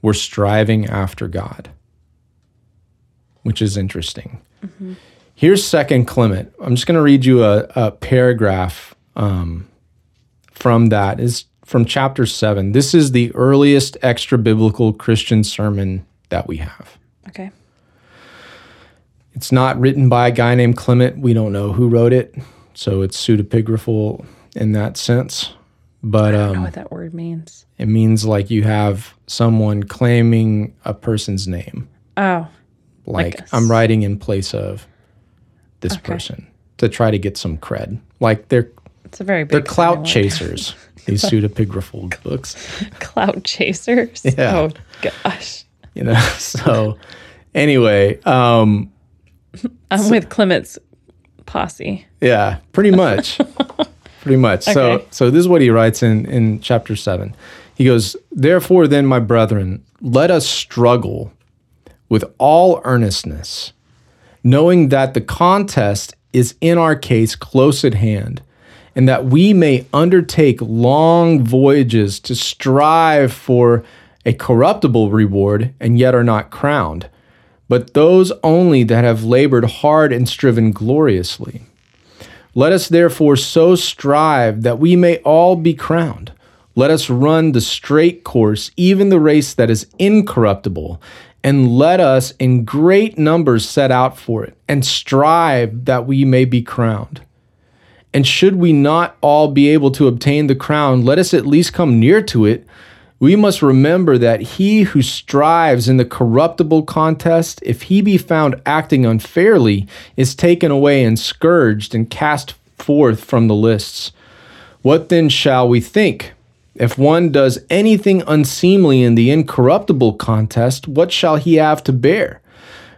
were striving after God which is interesting. Here's Second Clement. I'm just going to read you a, a paragraph um, from that. Is from chapter seven. This is the earliest extra biblical Christian sermon that we have. Okay. It's not written by a guy named Clement. We don't know who wrote it, so it's pseudepigraphal in that sense. But I don't know um, what that word means. it means like you have someone claiming a person's name. Oh. like I'm writing in place of this Okay. person to try to get some cred. Like they're It's a very big they're clout chasers. These pseudepigraphal books, Clout chasers. Yeah. Oh gosh. you know. So anyway, um, I'm with Clement's posse. yeah, pretty much, pretty much. So so this is what he writes in in chapter seven. He goes, therefore, then, my brethren, let us struggle with all earnestness, knowing that the contest is in our case close at hand, and that we may undertake long voyages to strive for a corruptible reward and yet are not crowned, but those only that have labored hard and striven gloriously. Let us therefore so strive that we may all be crowned. Let us run the straight course, even the race that is incorruptible, and let us in great numbers set out for it, and strive that we may be crowned. And should we not all be able to obtain the crown, let us at least come near to it. We must remember that he who strives in the corruptible contest, if he be found acting unfairly, is taken away and scourged and cast forth from the lists. What then shall we think? If one does anything unseemly in the incorruptible contest, what shall he have to bear?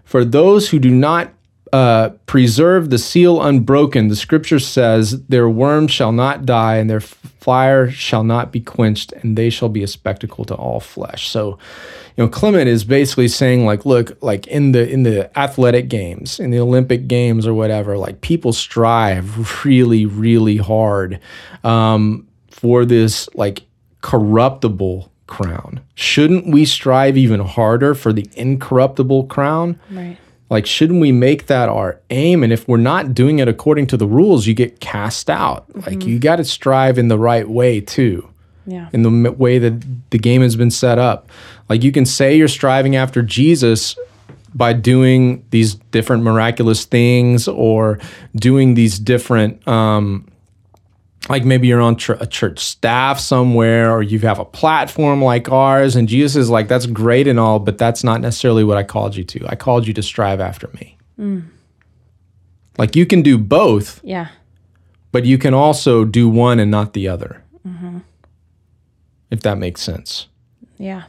For those who do not uh, preserve the seal unbroken, the scripture says, Their worm shall not die, and their fire shall not be quenched, and they shall be a spectacle to all flesh. So, you know, Clement is basically saying, like, look, like in the in the athletic games, in the Olympic games or whatever, like people strive really, really hard um, for this like corruptible crown. Shouldn't we strive even harder for the incorruptible crown? Right. Like, shouldn't we make that our aim? And if we're not doing it according to the rules, you get cast out. Like, you got to strive in the right way, too, Yeah. in the m- way that the game has been set up. Like, you can say you're striving after Jesus by doing these different miraculous things or doing these different, um, like maybe you're on tr- a church staff somewhere or you have a platform like ours and jesus is like that's great and all but that's not necessarily what i called you to. I called you to strive after me. Mm. Like you can do both Yeah. but you can also do one and not the other. Mm-hmm. If that makes sense. Yeah.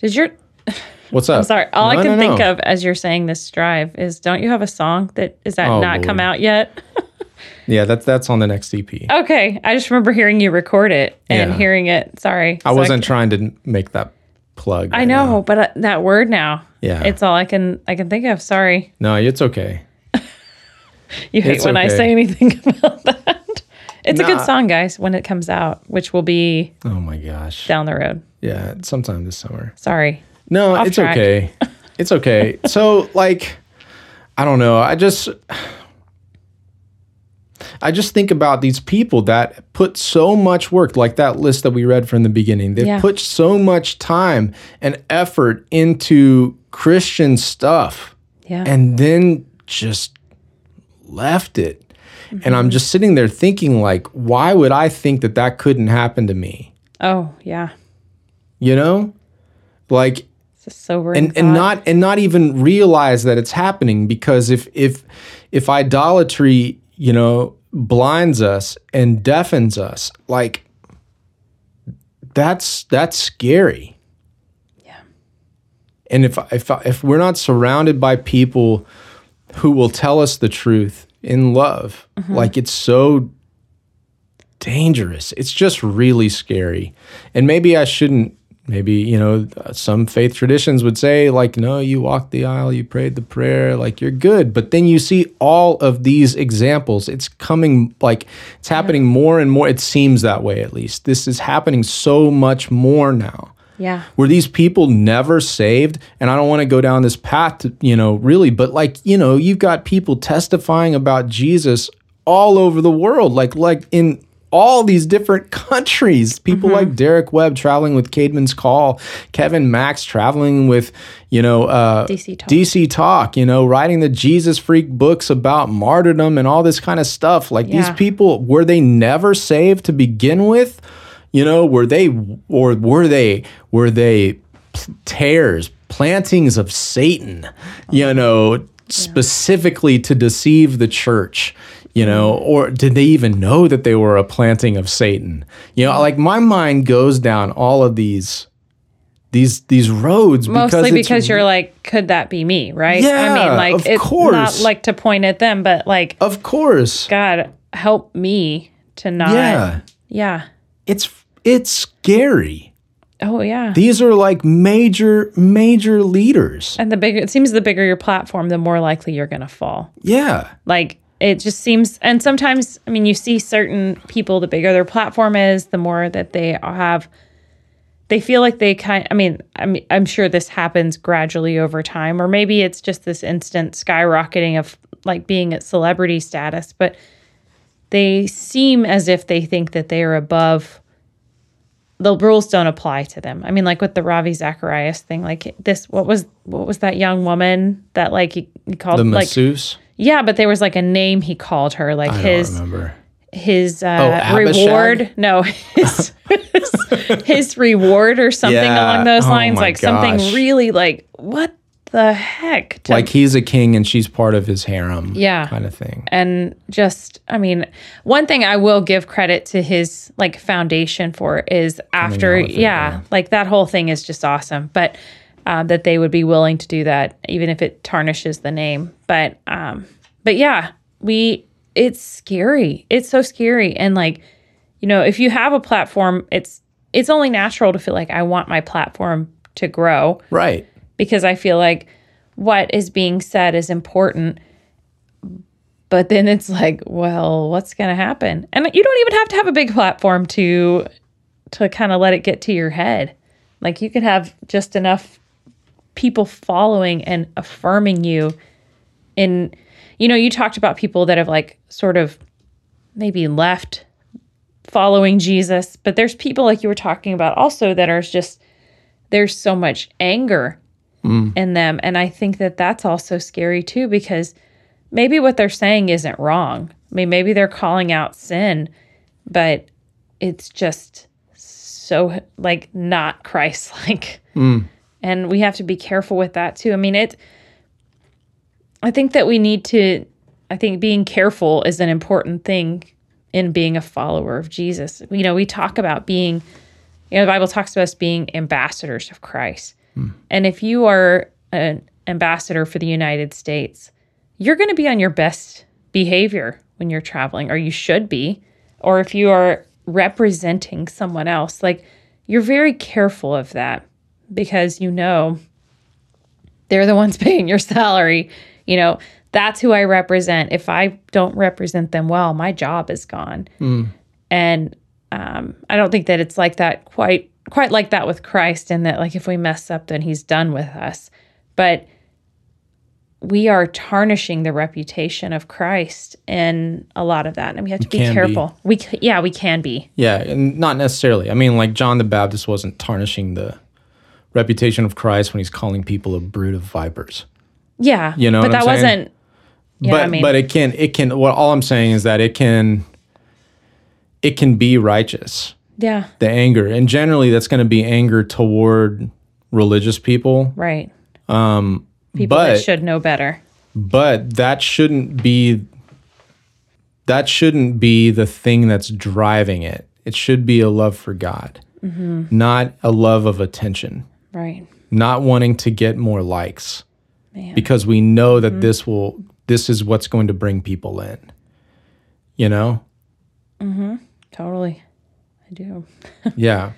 Did your what's up? I'm sorry. All I can no, think of as you're saying this strive is don't you have a song that is that Oh, not come out yet? yeah that's that's on the next ep Okay. I just remember hearing you record it and Yeah. hearing it. Sorry. i So wasn't c- trying to make that plug I know, now. but uh, that word now. Yeah. It's all I can I can think of. Sorry. no it's okay You hate It's when I say anything about that. It's a good song, guys, when it comes out, which will be oh my gosh down the road. yeah sometime this summer Sorry. No, Off it's track. okay. It's okay. so like I don't know. I just I just think about these people that put so much work, like that list that we read from the beginning. They've Yeah. put so much time and effort into Christian stuff Yeah. and then just left it. And I'm just sitting there thinking like, why would I think that that couldn't happen to me? oh, yeah. You know? Like It's a sobering and and thought. not and not even realize that it's happening because if if if idolatry you know blinds us and deafens us like that's that's scary Yeah. and if if if we're not surrounded by people who will tell us the truth in love Mm-hmm. like it's so dangerous it's just really scary and maybe i shouldn't maybe you know some faith traditions would say like no you walked the aisle you prayed the prayer like you're good. But then you see all of these examples. It's coming like it's happening more and more. It seems that way at least. This is happening so much more now. Yeah. were these people never saved and i don't want to go down this path to, you know really but like you know you've got people testifying about jesus all over the world. Like like in all these different countries. People like derek webb traveling with caedmon's call kevin max traveling with you know uh, DC Talk. dc talk you know writing the jesus freak books about martyrdom and all this kind of stuff. Like these people were they never saved to begin with? You know, were they or were they were they tares, plantings of Satan, you know, specifically to deceive the church, you know, mm. or did they even know that they were a planting of Satan? You know, like my mind goes down all of these these these roads Mostly because because you're like, could that be me? Right? yeah, I mean, like, of it's not like to point at them, but like, of course. God, help me to not. Yeah. Yeah. It's it's scary. Oh, yeah. These are like major major leaders. and the bigger, it seems the bigger your platform, the more likely you're going to fall. Yeah. Like, it just seems, and sometimes, I mean, you see certain people, the bigger their platform is, the more that they have, they feel like they kind, I mean, I mean, I'm sure this happens gradually over time, or maybe it's just this instant skyrocketing of like being at celebrity status, but they seem as if they think that they are above the rules don't apply to them. I mean, like with the Ravi Zacharias thing, like this, what was what was that young woman that like he, he called The like masseuse. Yeah, but there was like a name he called her, like I his don't remember. his uh, Abishag? reward. No, his, his his reward or something Yeah. along those Oh lines, my like gosh. something really like what the heck? To- Like he's a king and she's part of his harem. Yeah. Kind of thing. and just i mean one thing i will give credit to his like foundation for is after out with it, yeah, yeah. like that whole thing is just awesome but um, that they would be willing to do that even if it tarnishes the name but um but yeah we it's scary it's so scary and like you know if you have a platform it's it's only natural to feel like i want my platform to grow Right. because I feel like what is being said is important. But then it's like, well, what's going to happen? And you don't even have to have a big platform to to kind of let it get to your head. Like you could have just enough people following and affirming you in you know, you talked about people that have like sort of maybe left following Jesus, but there's people like you were talking about also that are just there's so much anger mm. in them and I think that that's also scary too because maybe what they're saying isn't wrong. I mean, maybe they're calling out sin but it's just so like not Christ like. Mm. And we have to be careful with that too. I mean, it I think that we need to I think being careful is an important thing in being a follower of Jesus. You know, we talk about being you know, the Bible talks about us being ambassadors of Christ. Hmm. And if you are an ambassador for the United States, you're going to be on your best behavior when you're traveling, or you should be. Or if you are representing someone else, like you're very careful of that because you know they're the ones paying your salary. You know, that's who I represent. If I don't represent them well, my job is gone. And um, I don't think that it's like that quite quite like that with Christ, and that like if we mess up, then He's done with us. But we are tarnishing the reputation of Christ in a lot of that, and we have to be can be. careful. We yeah, we can be. Yeah, and not necessarily. I mean, like John the Baptist wasn't tarnishing the reputation of Christ when he's calling people a brood of vipers. Yeah, You know but that wasn't. Yeah, but I mean, but it can it can what all I'm saying is that it can it can be righteous. yeah, The anger. And generally that's going to be anger toward religious people. right. Um, people but- that should know better. But that shouldn't be that shouldn't be the thing that's driving it. It should be a love for God, Mm-hmm. not a love of attention, Right. not wanting to get more likes. Man. Mm-hmm. Because we know that this will this is what's going to bring people in. You know? Mhm. Totally. I do. Yeah.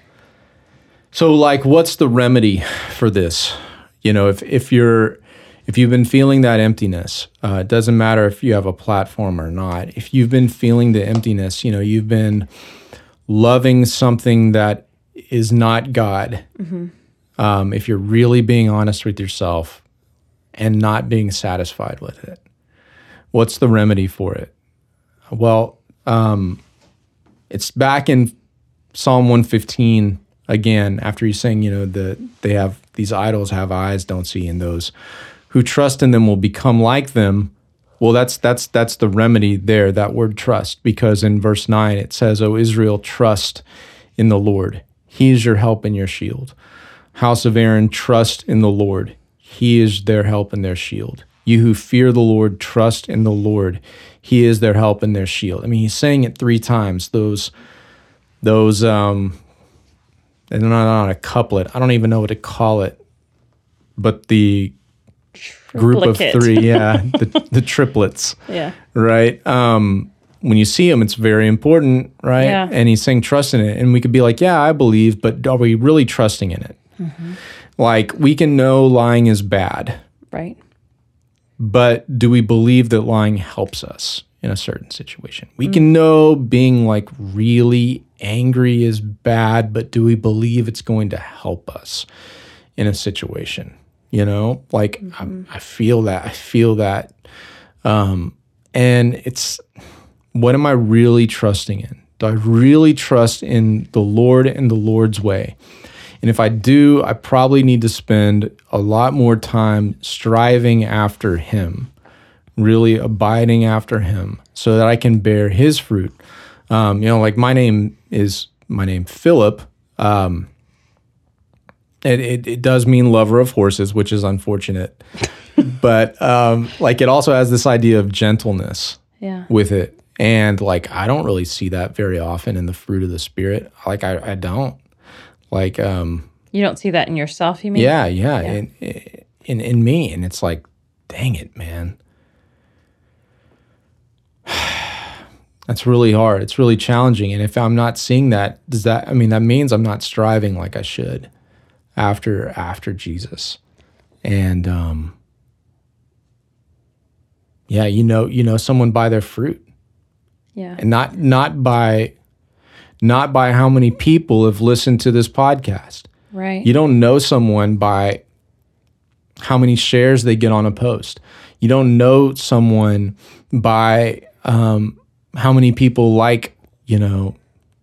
So like what's the remedy for this? You know, if if you're if you've been feeling that emptiness, uh, it doesn't matter if you have a platform or not. If you've been feeling the emptiness, you know, you've been loving something that is not God. Um, if you're really being honest with yourself and not being satisfied with it, what's the remedy for it? Well, um, it's back in Psalm 115 again after he's saying, you know, that they have these idols have eyes don't see and those who trust in them will become like them. Well, that's that's that's the remedy there, that word trust, because in verse 9 it says, "O Israel, trust in the Lord. He is your help and your shield. House of Aaron, trust in the Lord. He is their help and their shield. You who fear the Lord, trust in the Lord. He is their help and their shield." I mean, he's saying it 3 times. Those those um and not, not a couplet. I don't even know what to call it. But the group of three, yeah, the, the triplets, Yeah. right? Um, when you see them, it's very important, right? Yeah. And he's saying trust in it, and we could be like, yeah, I believe, but are we really trusting in it? Mm-hmm. Like we can know lying is bad, Right. but do we believe that lying helps us in a certain situation? We can know being like really angry is bad, but do we believe it's going to help us in a situation? You know, like I, I feel that. I feel that. Um, and it's what am I really trusting in? Do I really trust in the Lord and the Lord's way? And if I do, I probably need to spend a lot more time striving after Him, really abiding after Him, so that I can bear His fruit. Um, you know, like my name is my name Philip. Um, it, it, it does mean lover of horses, which is unfortunate. but um, like it also has this idea of gentleness Yeah. with it. And like I don't really see that very often in the fruit of the spirit. Like I, I don't. Like um You don't see that in yourself, you mean? yeah, yeah, In, in in me. And it's like, dang it, man. That's really hard. It's really challenging. And if I'm not seeing that, does that I mean that means I'm not striving like I should after after Jesus. And um yeah, you know, you know someone by their fruit Yeah. and not not by not by how many people have listened to this podcast. Right. You don't know someone by how many shares they get on a post. You don't know someone by um, how many people like, you know,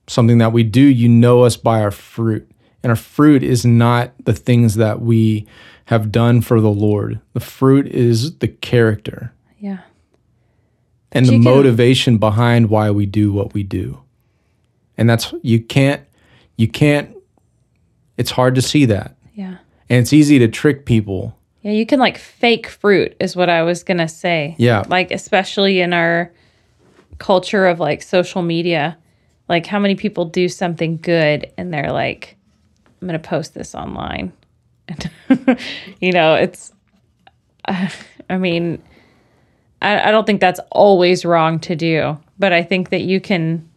something that we do. You know us by our fruit. And our fruit is not the things that we have done for the Lord. The fruit is the character yeah. and the can- motivation behind why we do what we do. And that's you can't you can't it's hard to see that. Yeah. And it's easy to trick people. Yeah, you can like fake fruit is what I was going to say. Yeah. Like especially in our culture of like social media, like how many people do something good and they're like I'm going to post this online. And you know, it's uh, I mean I, I don't think that's always wrong to do, but I think that you can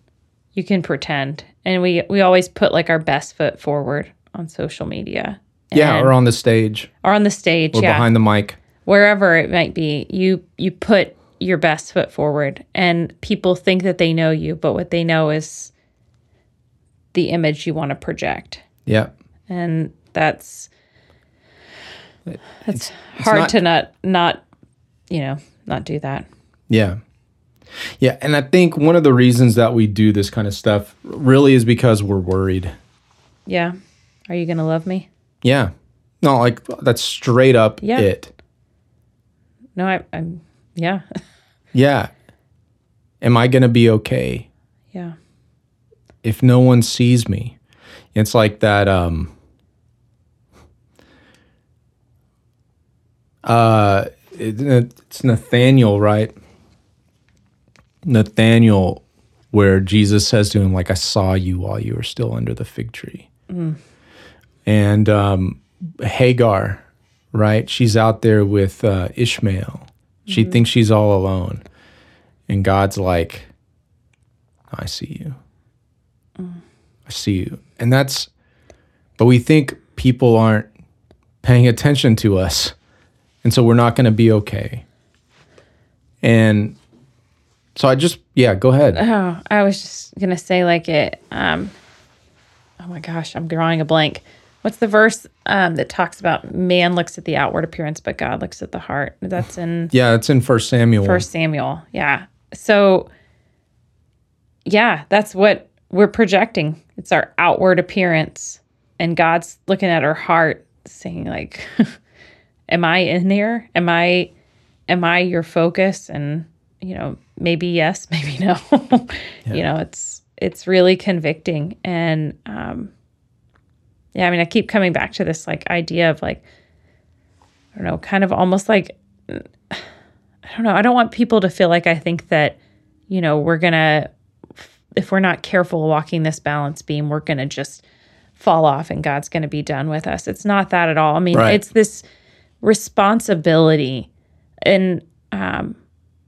you can pretend. And we we always put like our best foot forward on social media. yeah, or on the stage or on the stage, or yeah. behind the mic. wherever it might be, you you put your best foot forward and people think that they know you, but what they know is the image you want to project. Yeah. And that's it's, hard not- to not not you know, not do that. Yeah. Yeah. And I think one of the reasons that we do this kind of stuff really is because we're worried. Yeah. Are you going to love me? Yeah. No, like that's straight up Yeah. it. No, I I'm yeah. Yeah. Am I going to be okay yeah. if no one sees me? It's like that um uh it, it's Nathaniel, right? Nathaniel where Jesus says to him like I saw you while you were still under the fig tree. And um Hagar, right? She's out there with uh, Ishmael. She thinks she's all alone. And God's like, I see you. I see you. And that's, but we think people aren't paying attention to us. And so we're not going to be okay. And so I just, yeah, go ahead. Oh, I was just gonna say like it. Um, oh my gosh, I'm drawing a blank. What's the verse um, that talks about man looks at the outward appearance, but God looks at the heart? That's in Yeah, it's in First Samuel. First Samuel. Yeah. So, yeah, that's what we're projecting. It's our outward appearance, and God's looking at our heart, saying like, "Am I in there? Am I, am I your focus?" And you know, maybe yes, maybe no. You know, it's it's really convicting, and um, yeah, I mean, I keep coming back to this like idea of like, I don't know, kind of almost like I don't know. I don't want people to feel like I think that, you know, we're going to, if we're not careful walking this balance beam, we're going to just fall off and God's going to be done with us. It's not that at all. I mean, Right. it's this responsibility. And, um,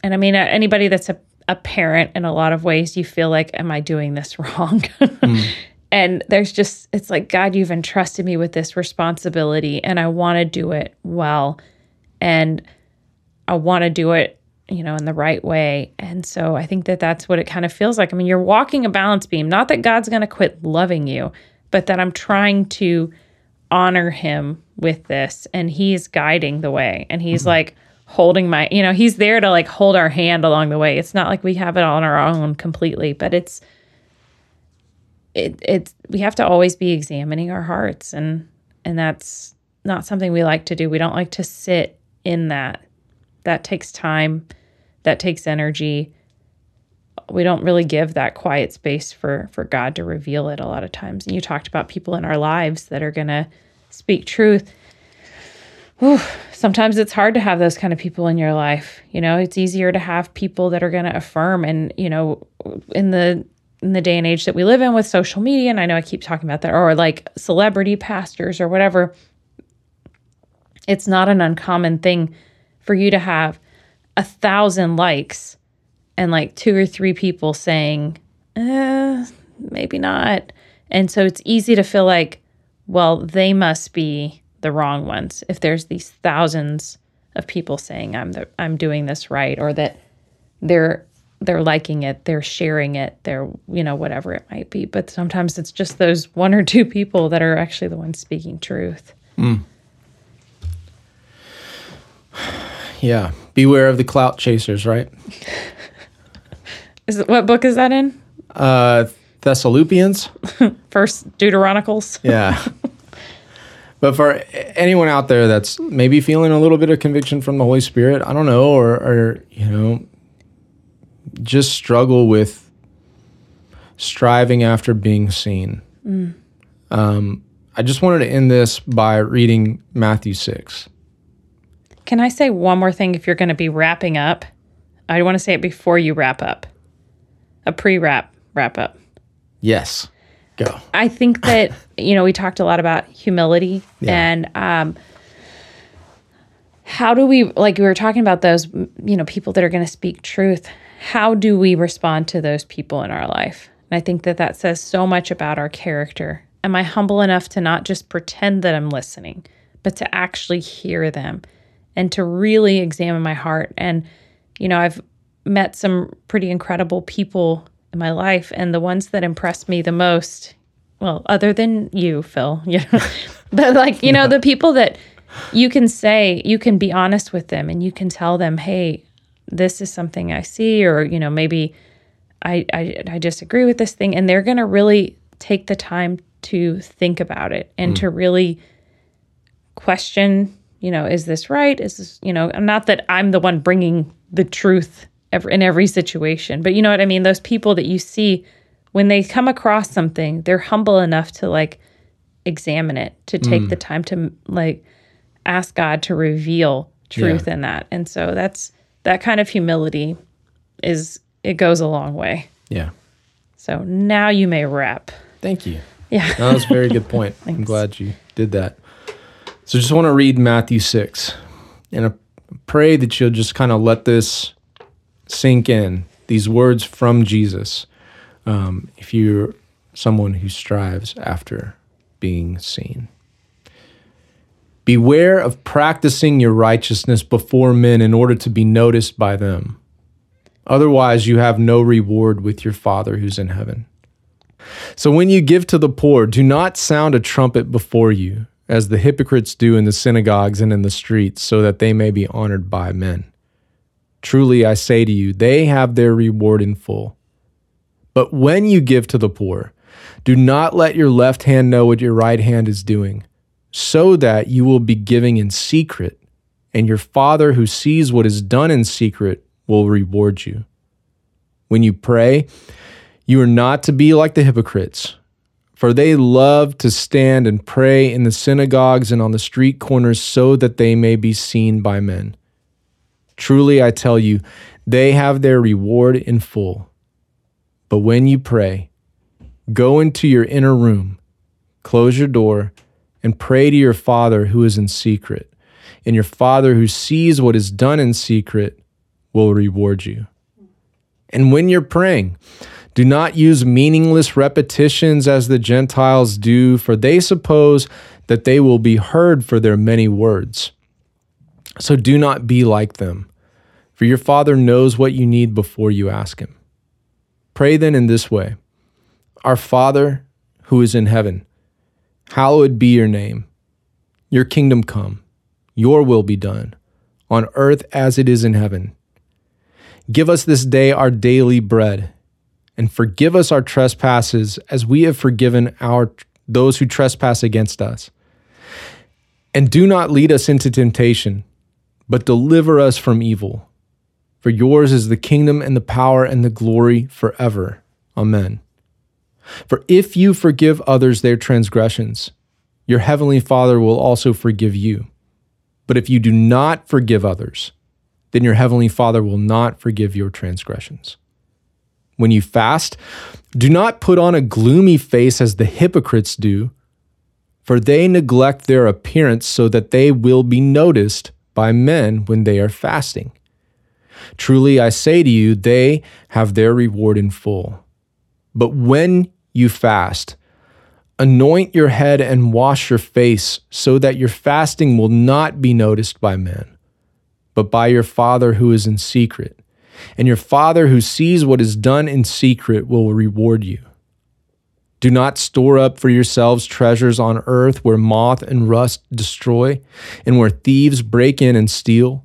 and I mean, anybody that's a, a parent in a lot of ways, you feel like, am I doing this wrong? Mm. And there's just, it's like, God, you've entrusted me with this responsibility and I want to do it well. And, I want to do it, you know, in the right way. And so I think that that's what it kind of feels like. I mean, you're walking a balance beam, not that God's going to quit loving you, but that I'm trying to honor him with this and he's guiding the way and he's mm-hmm. like holding my, you know, he's there to like hold our hand along the way. It's not like we have it on our own completely, but it's it it's we have to always be examining our hearts and and that's not something we like to do. We don't like to sit in that. That takes time. That takes energy. We don't really give that quiet space for for god to reveal it a lot of times. And you talked about people in our lives that are going to speak truth Whew, sometimes it's hard to have those kind of people in your life you know it's easier to have people that are going to affirm and you know in the in the day and age that we live in with social media and i know i keep talking about that or like celebrity pastors or whatever it's not an uncommon thing for you to have a thousand likes and like two or three people saying, eh, maybe not. And so it's easy to feel like, well, they must be the wrong ones if there's these thousands of people saying I'm the, I'm doing this right or that they're they're liking it, they're sharing it, they're you know whatever it might be. But sometimes it's just those one or two people that are actually the ones speaking truth. Yeah. Beware of the clout chasers, right? Is it, what book is that in? Uh, Thessalonians. First Deuteronicals. Yeah. but for anyone out there that's maybe feeling a little bit of conviction from the Holy Spirit, I don't know, or, or you know, just struggle with striving after being seen. Um, I just wanted to end this by reading Matthew 6. Can I say one more thing if you're going to be wrapping up? I want to say it before you wrap up. A pre-wrap wrap up. Yes. Go. I think that you know we talked a lot about humility Yeah. and um, how do we like we were talking about those you know people that are going to speak truth. How do we respond to those people in our life? And I think that that says so much about our character. Am I humble enough to not just pretend that I'm listening, but to actually hear them and to really examine my heart? And you know, I've met some pretty incredible people in my life and the ones that impressed me the most well other than you phil you know but like you know the people that you can say you can be honest with them and you can tell them hey this is something i see or you know maybe i i, I disagree with this thing and they're going to really take the time to think about it and mm. to really question you know is this right? Is this you know not that i'm the one bringing the truth ever in every situation. But you know what i mean? Those people that you see when they come across something they're humble enough to like examine it to take mm. the time to like ask god to reveal truth in that. And so that's that kind of humility is it goes a long way. Yeah. so now you may wrap Thank you. yeah. That was a very good point. I'm glad you did that. So just want to read Matthew 6 and I pray that you'll just kind of let this sink in, these words from Jesus, um, if you're someone who strives after being seen. Beware of practicing your righteousness before men in order to be noticed by them. Otherwise, you have no reward with your Father who's in heaven. So when you give to the poor, do not sound a trumpet before you, as the hypocrites do in the synagogues and in the streets, so that they may be honored by men. Truly I say to you, they have their reward in full. But when you give to the poor, do not let your left hand know what your right hand is doing, so that you will be giving in secret, and your Father who sees what is done in secret will reward you. When you pray, you are not to be like the hypocrites, for they love to stand and pray in the synagogues and on the street corners so that they may be seen by men. Truly, I tell you, they have their reward in full. But when you pray, go into your inner room, close your door, and pray to your Father who is in secret. And your Father who sees what is done in secret will reward you. And when you're praying, do not use meaningless repetitions as the Gentiles do, for they suppose that they will be heard for their many words. So do not be like them, for your Father knows what you need before you ask Him. Pray then in this way Our Father who is in heaven, hallowed be your name. Your kingdom come, your will be done, on earth as it is in heaven. Give us this day our daily bread, and forgive us our trespasses as we have forgiven our those who trespass against us. And do not lead us into temptation, but deliver us from evil. For yours is the kingdom and the power and the glory forever. Amen. For if you forgive others their transgressions, your heavenly Father will also forgive you. But if you do not forgive others, then your heavenly Father will not forgive your transgressions. When you fast, do not put on a gloomy face as the hypocrites do, for they neglect their appearance so that they will be noticed by men when they are fasting. Truly, I say to you, they have their reward in full. But when you fast, anoint your head and wash your face, so that your fasting will not be noticed by men but by your Father who is in secret. And your Father who sees what is done in secret will reward you. Do not store up for yourselves treasures on earth where moth and rust destroy, and where thieves break in and steal.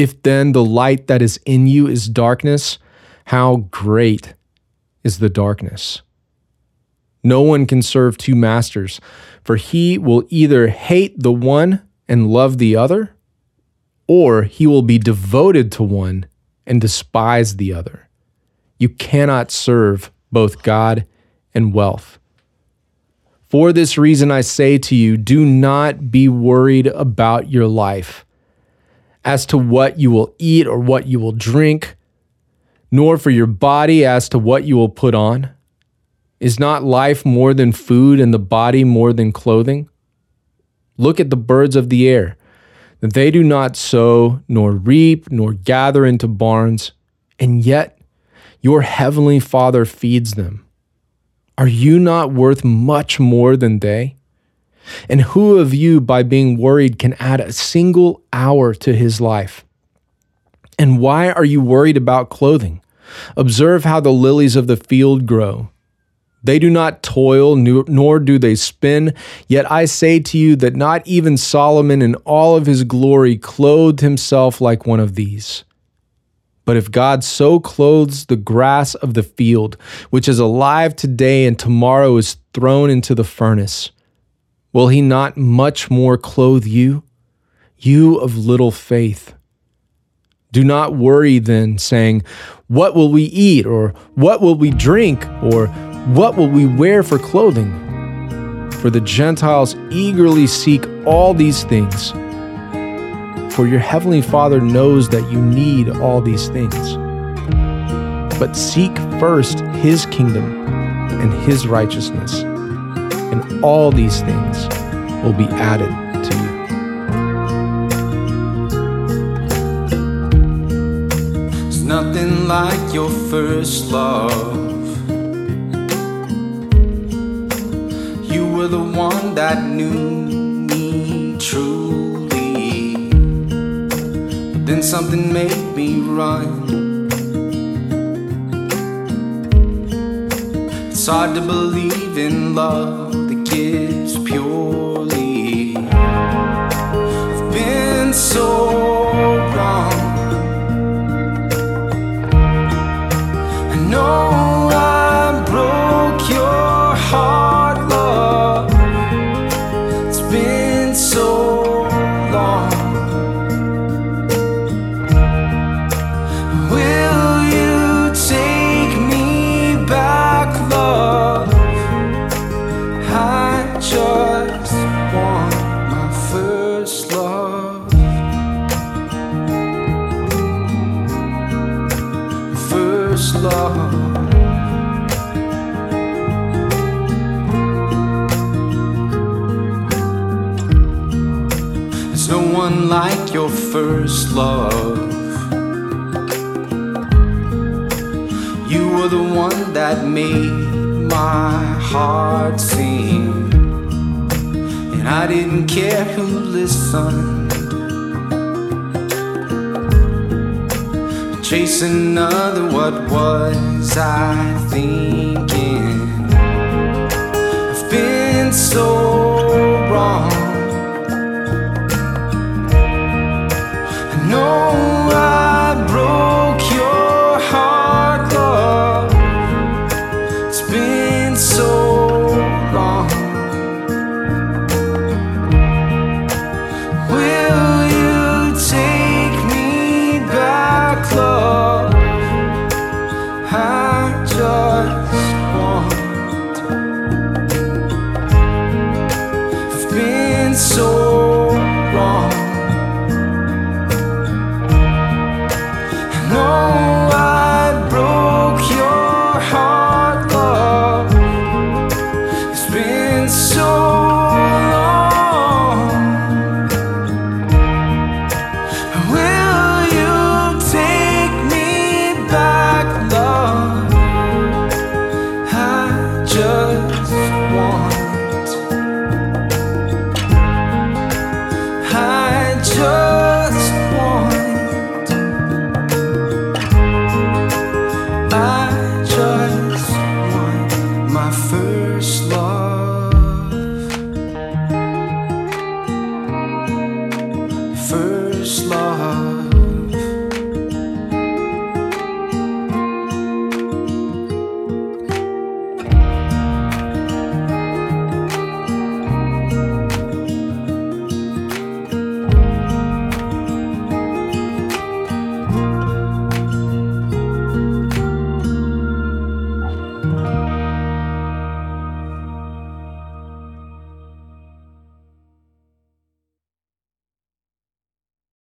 If then the light that is in you is darkness, how great is the darkness? No one can serve two masters, for he will either hate the one and love the other, or he will be devoted to one and despise the other. You cannot serve both God and wealth. For this reason, I say to you, do not be worried about your life as to what you will eat or what you will drink, nor for your body as to what you will put on. Is not life more than food and the body more than clothing? Look at the birds of the air, that they do not sow, nor reap, nor gather into barns, and yet your heavenly Father feeds them. Are you not worth much more than they? And who of you, by being worried, can add a single hour to his life? And why are you worried about clothing? Observe how the lilies of the field grow. They do not toil, nor do they spin. Yet I say to you that not even Solomon in all of his glory clothed himself like one of these. But if God so clothes the grass of the field, which is alive today and tomorrow is thrown into the furnace, will he not much more clothe you, you of little faith? Do not worry then, saying, What will we eat? Or what will we drink? Or what will we wear for clothing? For the Gentiles eagerly seek all these things for your heavenly Father knows that you need all these things. But seek first his kingdom and his righteousness, all these things will be added to you. There's nothing like your first love. You were the one that knew me true then something made me run. It's hard to believe in love gives purely. I've been so wrong. I know like your first love. You were the one that made my heart sing. And I didn't care who listened. Chasing another. What was I thinking? I've been so wrong. I know I broke.